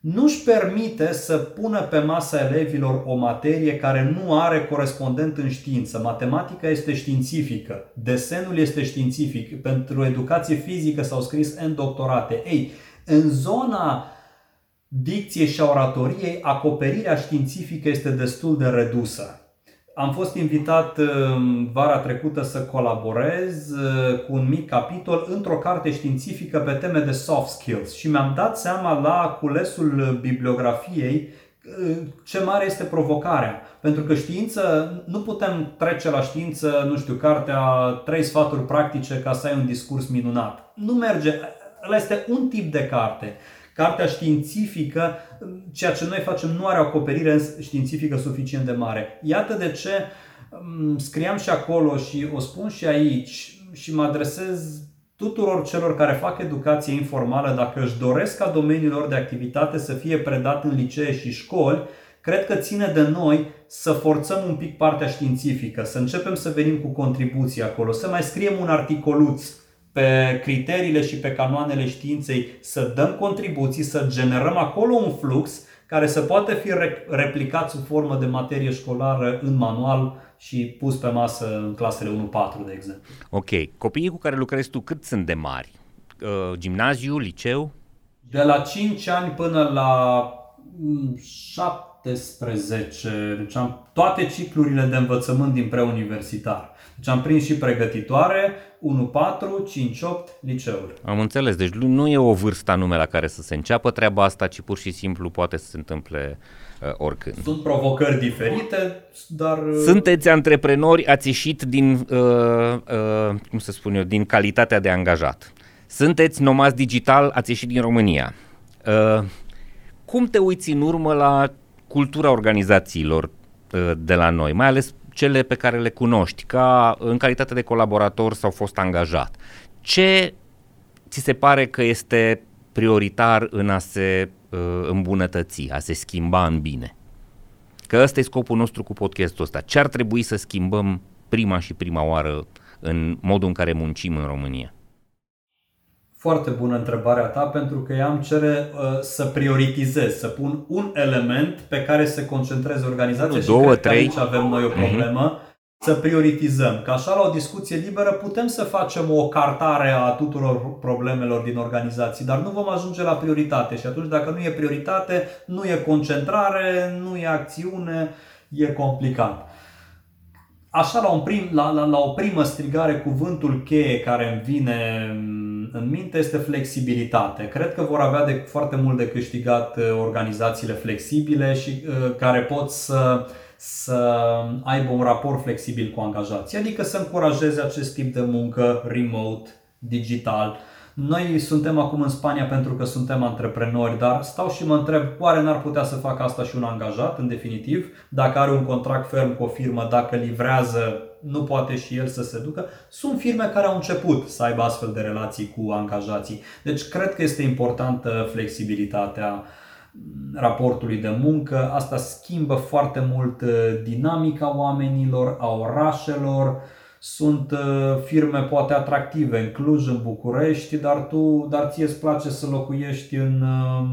nu-și permite să pună pe masa elevilor o materie care nu are corespondent în știință. Matematica este științifică, desenul este științific, pentru educație fizică s-au scris în doctorate. Ei, în zona dicției și a oratoriei, acoperirea științifică este destul de redusă. Am fost invitat um, vara trecută să colaborez uh, cu un mic capitol într-o carte științifică pe teme de soft skills și mi-am dat seama la culesul bibliografiei uh, ce mare este provocarea. Pentru că știință, nu putem trece la știință, nu știu, cartea trei sfaturi practice ca să ai un discurs minunat. Nu merge. Ăla este un tip de carte. Cartea științifică, ceea ce noi facem, nu are o acoperire științifică suficient de mare. Iată de ce mm, scriam și acolo și o spun și aici și mă adresez tuturor celor care fac educație informală, dacă își doresc ca domeniul lor de activitate să fie predat în licee și școli, cred că ține de noi să forțăm un pic partea științifică, să începem să venim cu contribuții acolo, să mai scriem un articoluț pe criteriile și pe canoanele științei să dăm contribuții, să generăm acolo un flux care să poată fi replicat sub formă de materie școlară în manual și pus pe masă în clasele 1-4, de exemplu. Ok. Copiii cu care lucrezi tu cât sunt de mari? Uh, gimnaziu, liceu? De la 5 ani până la 17. Mm, deci am toate ciclurile de învățământ din preuniversitar. Deci am prins și pregătitoare, 1-4, 5-8, liceul. Am înțeles, deci nu e o vârstă anume la care să se înceapă treaba asta, ci pur și simplu poate să se întâmple uh, oricând. Sunt provocări diferite, dar... Uh... Sunteți antreprenori, ați ieșit din, uh, uh, cum să spun eu, din calitatea de angajat. Sunteți nomaz digital, ați ieșit din România. Uh, cum te uiți în urmă la cultura organizațiilor uh, de la noi, mai ales cele pe care le cunoști, ca în calitate de colaborator sau fost angajat. Ce ți se pare că este prioritar în a se uh, îmbunătăți, a se schimba în bine? Că ăsta e scopul nostru cu podcastul ăsta. Ce ar trebui să schimbăm prima și prima oară în modul în care muncim în România? Foarte bună întrebarea ta pentru că ea îmi cere uh, să prioritizez, să pun un element pe care să concentreze organizația și două, cred trei. că aici avem noi o mhm. problemă. Uh-huh. Să prioritizăm. Ca așa la o discuție liberă putem să facem o cartare a tuturor problemelor din organizații, dar nu vom ajunge la prioritate și atunci dacă nu e prioritate, nu e concentrare, nu e acțiune, e complicat. Așa la, un prim, la, la, la o primă strigare, cuvântul cheie care îmi vine în minte este flexibilitate. Cred că vor avea de foarte mult de câștigat uh, organizațiile flexibile și uh, care pot să, să aibă un raport flexibil cu angajații, adică să încurajeze acest tip de muncă remote, digital, noi suntem acum în Spania pentru că suntem antreprenori, dar stau și mă întreb, oare n-ar putea să facă asta și un angajat, în definitiv? Dacă are un contract ferm cu o firmă, dacă livrează, nu poate și el să se ducă? Sunt firme care au început să aibă astfel de relații cu angajații. Deci cred că este importantă flexibilitatea raportului de muncă. Asta schimbă foarte mult uh, dinamica oamenilor, a orașelor, sunt uh, firme poate atractive în Cluj, în București, dar tu, dar ție îți place să locuiești în um,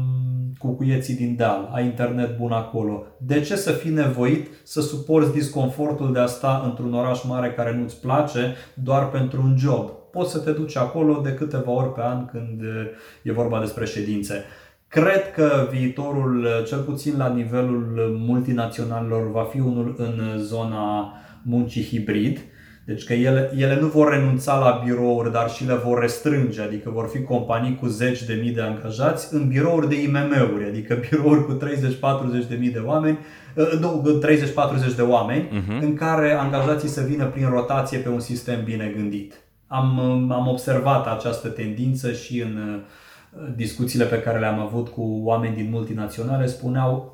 cucuieții din deal, ai internet bun acolo. De ce să fii nevoit să suporți disconfortul de a sta într-un oraș mare care nu-ți place doar pentru un job? Poți să te duci acolo de câteva ori pe an când uh, e vorba despre ședințe. Cred că viitorul, uh, cel puțin la nivelul multinaționalilor, va fi unul în zona muncii hibrid deci că ele, ele nu vor renunța la birouri, dar și le vor restrânge, adică vor fi companii cu zeci de mii de angajați în birouri de IMM-uri, adică birouri cu 30-40 de mii de oameni, uh, nu, 30-40 de oameni, uh-huh. în care angajații să vină prin rotație pe un sistem bine gândit. Am, am observat această tendință și în uh, discuțiile pe care le-am avut cu oameni din multinaționale, spuneau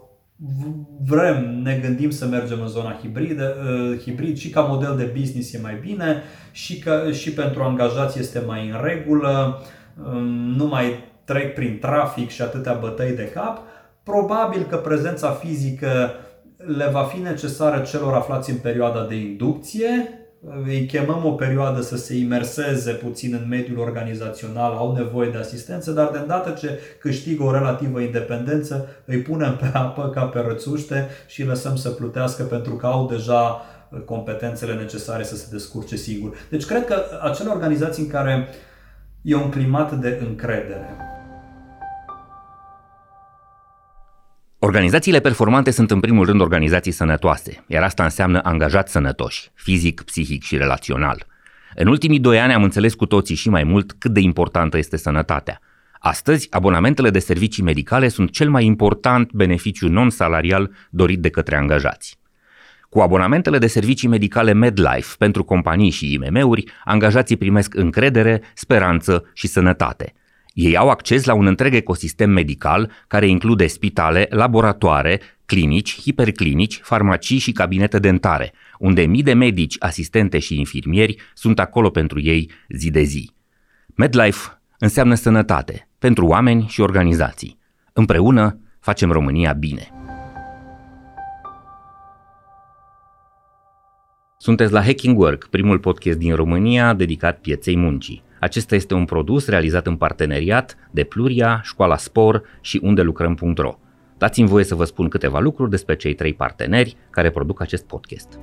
vrem, ne gândim să mergem în zona hibridă, uh, hibrid și ca model de business e mai bine și, că, și pentru angajați este mai în regulă, um, nu mai trec prin trafic și atâtea bătăi de cap. Probabil că prezența fizică le va fi necesară celor aflați în perioada de inducție, îi chemăm o perioadă să se imerseze puțin în mediul organizațional, au nevoie de asistență, dar de îndată ce câștigă o relativă independență, îi punem pe apă ca pe rățuște și îi lăsăm să plutească pentru că au deja competențele necesare să se descurce singur. Deci cred că acele organizații în care e un climat de încredere, Organizațiile performante sunt în primul rând organizații sănătoase, iar asta înseamnă angajați sănătoși, fizic, psihic și relațional. În ultimii doi ani am înțeles cu toții și mai mult cât de importantă este sănătatea. Astăzi, abonamentele de servicii medicale sunt cel mai important beneficiu non-salarial dorit de către angajați. Cu abonamentele de servicii medicale MedLife pentru companii și IMM-uri, angajații primesc încredere, speranță și sănătate – ei au acces la un întreg ecosistem medical care include spitale, laboratoare, clinici, hiperclinici, farmacii și cabinete dentare, unde mii de medici, asistente și infirmieri sunt acolo pentru ei zi de zi. MedLife înseamnă sănătate pentru oameni și organizații. Împreună facem România bine. Sunteți la Hacking Work, primul podcast din România dedicat pieței muncii. Acesta este un produs realizat în parteneriat de Pluria, Școala Spor și unde lucrăm.ro. Dați-mi voie să vă spun câteva lucruri despre cei trei parteneri care produc acest podcast.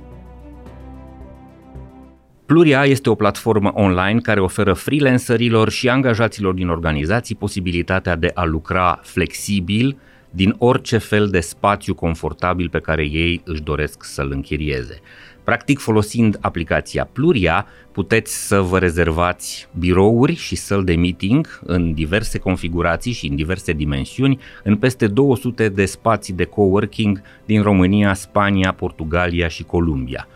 Pluria este o platformă online care oferă freelancerilor și angajaților din organizații posibilitatea de a lucra flexibil din orice fel de spațiu confortabil pe care ei își doresc să-l închirieze. Practic, folosind aplicația Pluria, puteți să vă rezervați birouri și săli de meeting în diverse configurații și în diverse dimensiuni în peste 200 de spații de coworking din România, Spania, Portugalia și Columbia.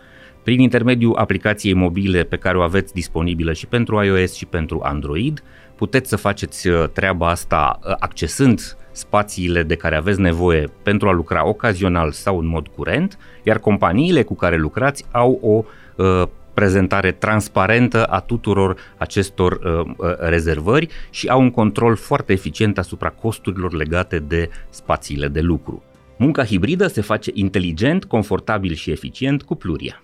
Prin intermediul aplicației mobile pe care o aveți disponibilă și pentru iOS și pentru Android, puteți să faceți uh, treaba asta uh, accesând spațiile de care aveți nevoie pentru a lucra ocazional sau în mod curent, iar companiile cu care lucrați au o uh, prezentare transparentă a tuturor acestor uh, uh, rezervări și au un control foarte eficient asupra costurilor legate de spațiile de lucru. Munca hibridă se face inteligent, confortabil și eficient cu Pluria.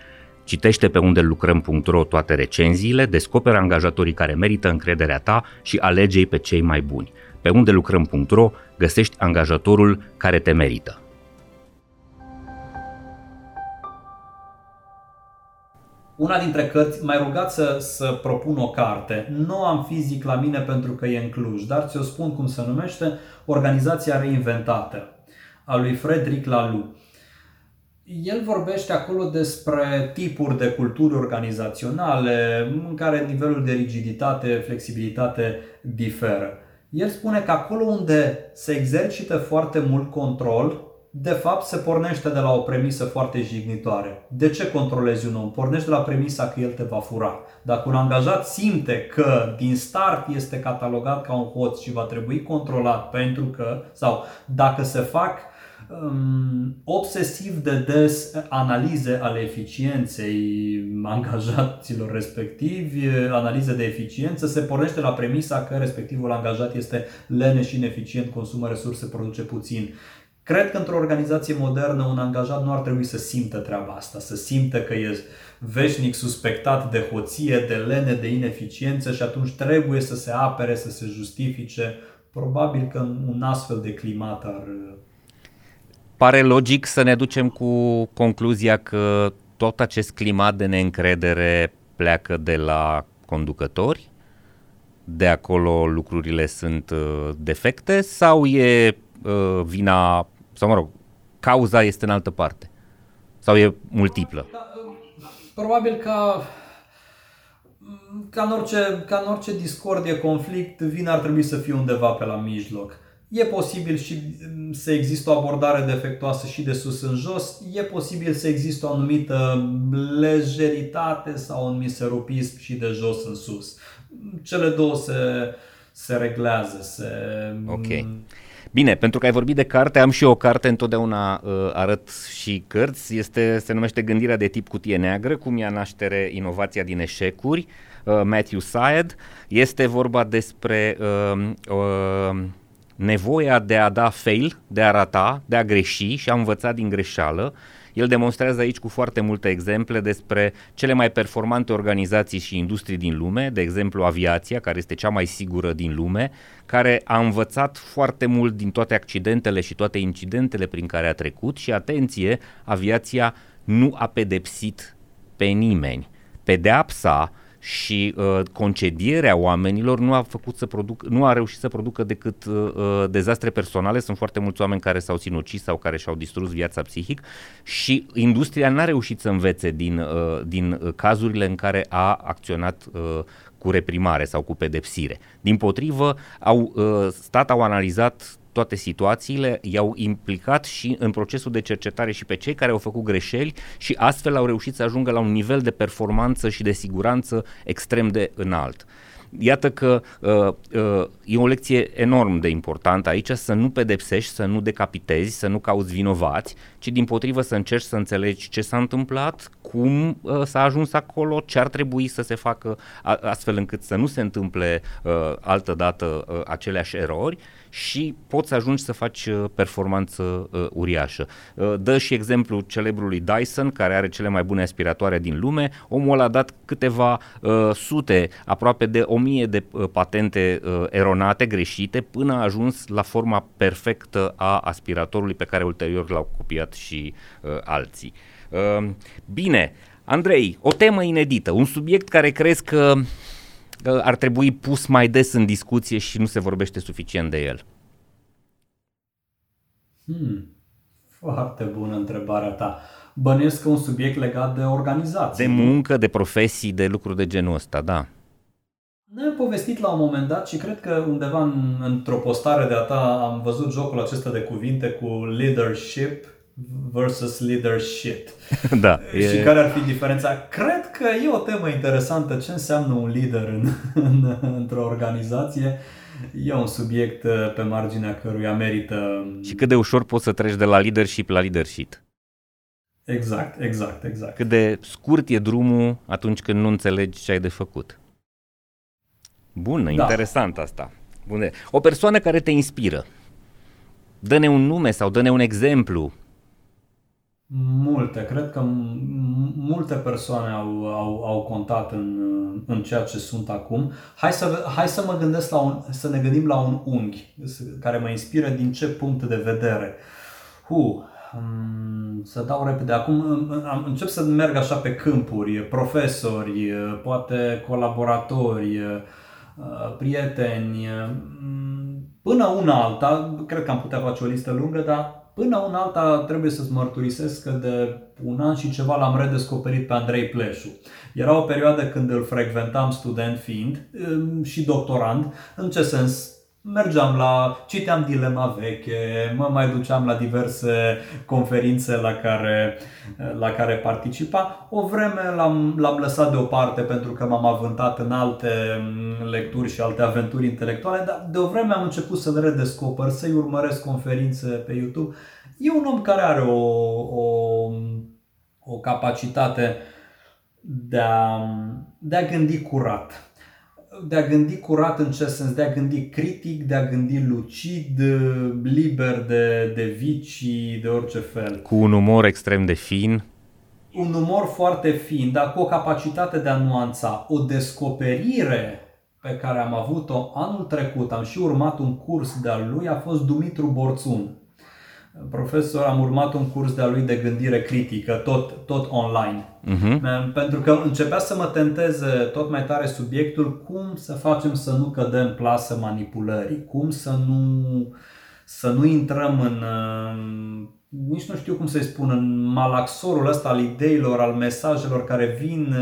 Citește pe unde lucrăm.ro toate recenziile, descoperă angajatorii care merită încrederea ta și alege pe cei mai buni. Pe unde lucrăm.ro găsești angajatorul care te merită. Una dintre cărți, mai rugat să, să propun o carte. Nu am fizic la mine pentru că e în Cluj, dar ți-o spun cum se numește Organizația Reinventată a lui Frederic Laloux. El vorbește acolo despre tipuri de culturi organizaționale în care nivelul de rigiditate, flexibilitate diferă. El spune că acolo unde se exercită foarte mult control, de fapt se pornește de la o premisă foarte jignitoare. De ce controlezi un om? Pornește de la premisa că el te va fura. Dacă un angajat simte că din start este catalogat ca un hoț și va trebui controlat pentru că, sau dacă se fac um, obsesiv de des analize ale eficienței angajaților respectivi, analize de eficiență, se pornește la premisa că respectivul angajat este leneș și ineficient, consumă resurse, produce puțin. Cred că într-o organizație modernă un angajat nu ar trebui să simtă treaba asta, să simtă că e veșnic suspectat de hoție, de lene, de ineficiență și atunci trebuie să se apere, să se justifice. Probabil că un astfel de climat ar pare logic să ne ducem cu concluzia că tot acest climat de neîncredere pleacă de la conducători, de acolo lucrurile sunt uh, defecte sau e uh, vina, sau mă rog, cauza este în altă parte? Sau e multiplă? Da, probabil că ca în, orice, ca în orice discordie, conflict, vina ar trebui să fie undeva pe la mijloc. E posibil și mm, să există o abordare defectuoasă și de sus în jos, e posibil să există o anumită lejeritate sau un miserupism și de jos în sus. Cele două se, se reglează, se... Ok. Bine, pentru că ai vorbit de carte, am și eu o carte, întotdeauna uh, arăt și cărți, este, se numește Gândirea de tip cutie neagră, cum ia naștere inovația din eșecuri, uh, Matthew Syed. Este vorba despre uh, uh, nevoia de a da fail, de a rata, de a greși și a învăța din greșeală. El demonstrează aici cu foarte multe exemple despre cele mai performante organizații și industrii din lume, de exemplu aviația, care este cea mai sigură din lume, care a învățat foarte mult din toate accidentele și toate incidentele prin care a trecut și atenție, aviația nu a pedepsit pe nimeni. Pedeapsa și uh, concedierea oamenilor nu a făcut să produc, nu a reușit să producă decât uh, uh, dezastre personale. Sunt foarte mulți oameni care s-au sinucis sau care și-au distrus viața psihic și industria n-a reușit să învețe din, uh, din uh, cazurile în care a acționat uh, cu reprimare sau cu pedepsire. Din potrivă, au uh, stat, au analizat toate situațiile, i-au implicat și în procesul de cercetare și pe cei care au făcut greșeli și astfel au reușit să ajungă la un nivel de performanță și de siguranță extrem de înalt. Iată că uh, uh, e o lecție enorm de importantă aici să nu pedepsești, să nu decapitezi, să nu cauți vinovați, ci din potrivă să încerci să înțelegi ce s-a întâmplat, cum uh, s-a ajuns acolo, ce ar trebui să se facă a, astfel încât să nu se întâmple uh, altă dată uh, aceleași erori și poți să ajungi să faci uh, performanță uh, uriașă. Uh, dă și exemplu celebrului Dyson, care are cele mai bune aspiratoare din lume. Omul a dat câteva uh, sute, aproape de o mie de uh, patente uh, eronate, greșite, până a ajuns la forma perfectă a aspiratorului pe care ulterior l-au copiat și uh, alții. Uh, bine, Andrei, o temă inedită, un subiect care crezi că ar trebui pus mai des în discuție și nu se vorbește suficient de el? Hmm. Foarte bună întrebarea ta. Bănuiesc că un subiect legat de organizație. De muncă, de profesii, de lucruri de genul ăsta, da. Ne-am povestit la un moment dat și cred că undeva în, într-o postare de a ta am văzut jocul acesta de cuvinte cu leadership versus leadership. Da. Și e... care ar fi diferența? Cred că e o temă interesantă ce înseamnă un lider în, în, într-o organizație. E un subiect uh, pe marginea căruia merită... Și cât de ușor poți să treci de la leadership la leadership. Exact, exact, exact. Cât de scurt e drumul atunci când nu înțelegi ce ai de făcut. Bună, da. interesant asta. Bune. O persoană care te inspiră. Dă-ne un nume sau dă-ne un exemplu. Multe. Cred că multe persoane au, au, au contat în, în ceea ce sunt acum. Hai să, hai să mă gândesc la un, să ne gândim la un unghi care mă inspiră din ce punct de vedere. Hu, să dau repede. Acum am, încep să merg așa pe câmpuri, profesori, poate colaboratori, Uh, prieteni, mm, până una alta, cred că am putea face o listă lungă, dar până una alta trebuie să-ți mărturisesc că de un an și ceva l-am redescoperit pe Andrei Pleșu. Era o perioadă când îl frecventam student fiind um, și doctorand. În ce sens? Mergeam la, citeam dilema veche, mă mai duceam la diverse conferințe la care, la care participa. O vreme l-am, l-am lăsat deoparte pentru că m-am avântat în alte mm, lecturi și alte aventuri intelectuale, dar de o vreme am început să-l redescoper, să-i urmăresc conferințe pe YouTube. E un om care are o, o, o capacitate de a, de a gândi curat de a gândi curat în ce sens? De a gândi critic, de a gândi lucid, liber de, de vicii, de orice fel. Cu un umor extrem de fin. Un umor foarte fin, dar cu o capacitate de a nuanța. O descoperire pe care am avut-o anul trecut, am și urmat un curs de-al lui, a fost Dumitru Borțun profesor, am urmat un curs de-a lui de gândire critică, tot, tot online. Uh-huh. Pentru că începea să mă tenteze tot mai tare subiectul cum să facem să nu cădem plasă manipulării, cum să nu, să nu intrăm în, nici nu știu cum să-i spun, în malaxorul ăsta al ideilor, al mesajelor care vin,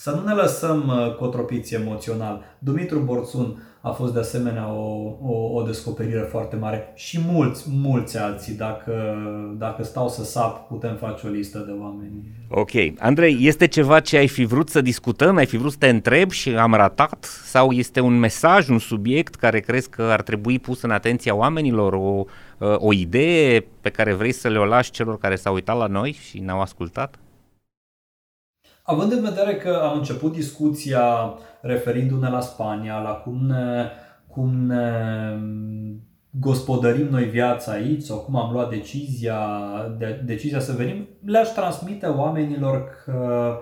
să nu ne lăsăm cotropiți emoțional. Dumitru Borțun a fost de asemenea o, o, o descoperire foarte mare și mulți, mulți alții. Dacă, dacă stau să sap, putem face o listă de oameni. Ok. Andrei, este ceva ce ai fi vrut să discutăm, ai fi vrut să te întrebi și am ratat? Sau este un mesaj, un subiect care crezi că ar trebui pus în atenția oamenilor, o, o idee pe care vrei să le o lași celor care s-au uitat la noi și ne-au ascultat? Având în vedere că am început discuția referindu-ne la Spania, la cum ne, cum ne gospodărim noi viața aici sau cum am luat decizia, de, decizia să venim, le-aș transmite oamenilor că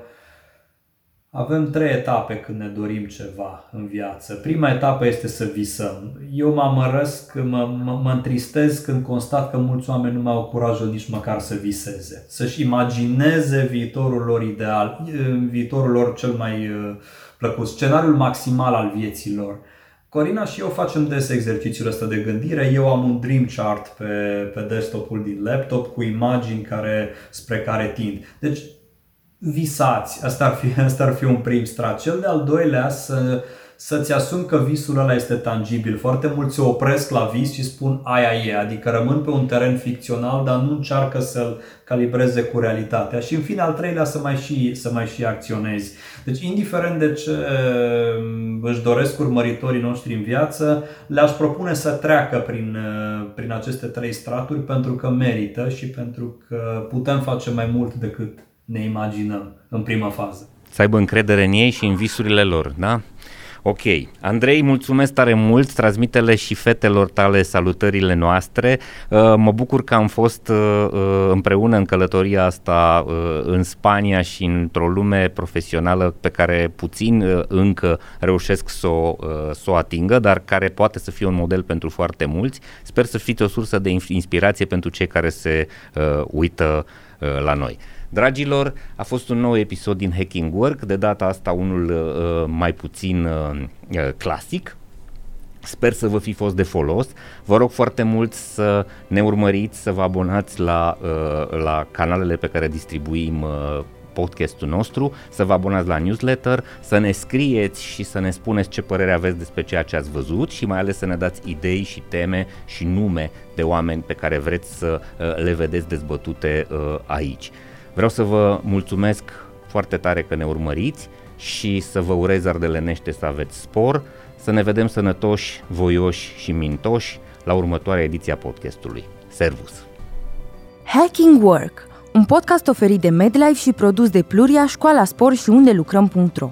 avem trei etape când ne dorim ceva în viață. Prima etapă este să visăm. Eu mă amărăsc, mă, mă, mă întristez când constat că mulți oameni nu mai au curajul nici măcar să viseze. Să-și imagineze viitorul lor ideal, viitorul lor cel mai uh, plăcut, scenariul maximal al vieții lor. Corina și eu facem des exercițiul ăsta de gândire. Eu am un dream chart pe, pe desktopul din laptop cu imagini care, spre care tind. Deci visați. Asta ar fi, asta ar fi un prim strat. Cel de-al doilea, să, să-ți asumi că visul ăla este tangibil. Foarte mulți se opresc la vis și spun aia e, adică rămân pe un teren ficțional, dar nu încearcă să-l calibreze cu realitatea. Și în fine, al treilea, să mai și, să mai și acționezi. Deci, indiferent de ce mm, își doresc urmăritorii noștri în viață, le-aș propune să treacă prin, prin aceste trei straturi pentru că merită și pentru că putem face mai mult decât ne imaginăm în prima fază. Să aibă încredere în ei și în visurile lor, da? Ok. Andrei, mulțumesc tare mult, transmitele și fetelor tale salutările noastre. Uh, mă bucur că am fost uh, uh, împreună în călătoria asta în Spania și într-o lume profesională pe care puțin încă reușesc să o, să o atingă, dar care poate să fie un model pentru foarte mulți. Sper să fiți o sursă de inspirație pentru cei care se uită uh, la noi. Dragilor, a fost un nou episod din Hacking Work, de data asta unul uh, mai puțin uh, uh, clasic, Sper să vă fi fost de folos. Vă rog foarte mult să ne urmăriți, să vă abonați la, uh, la canalele pe care distribuim uh, podcastul nostru, să vă abonați la newsletter, să ne scrieți și să ne spuneți ce părere aveți despre ceea ce ați văzut și mai ales să ne dați idei și teme și nume de oameni pe care vreți să uh, le vedeți dezbătute aici. Vreau să vă mulțumesc foarte tare că ne urmăriți și să vă urez ardelenește să aveți spor, să ne vedem sănătoși, voioși și mintoși la următoarea ediție a podcastului. Servus! Hacking Work, un podcast oferit de MedLife și produs de Pluria, Școala Spor și unde lucrăm.ro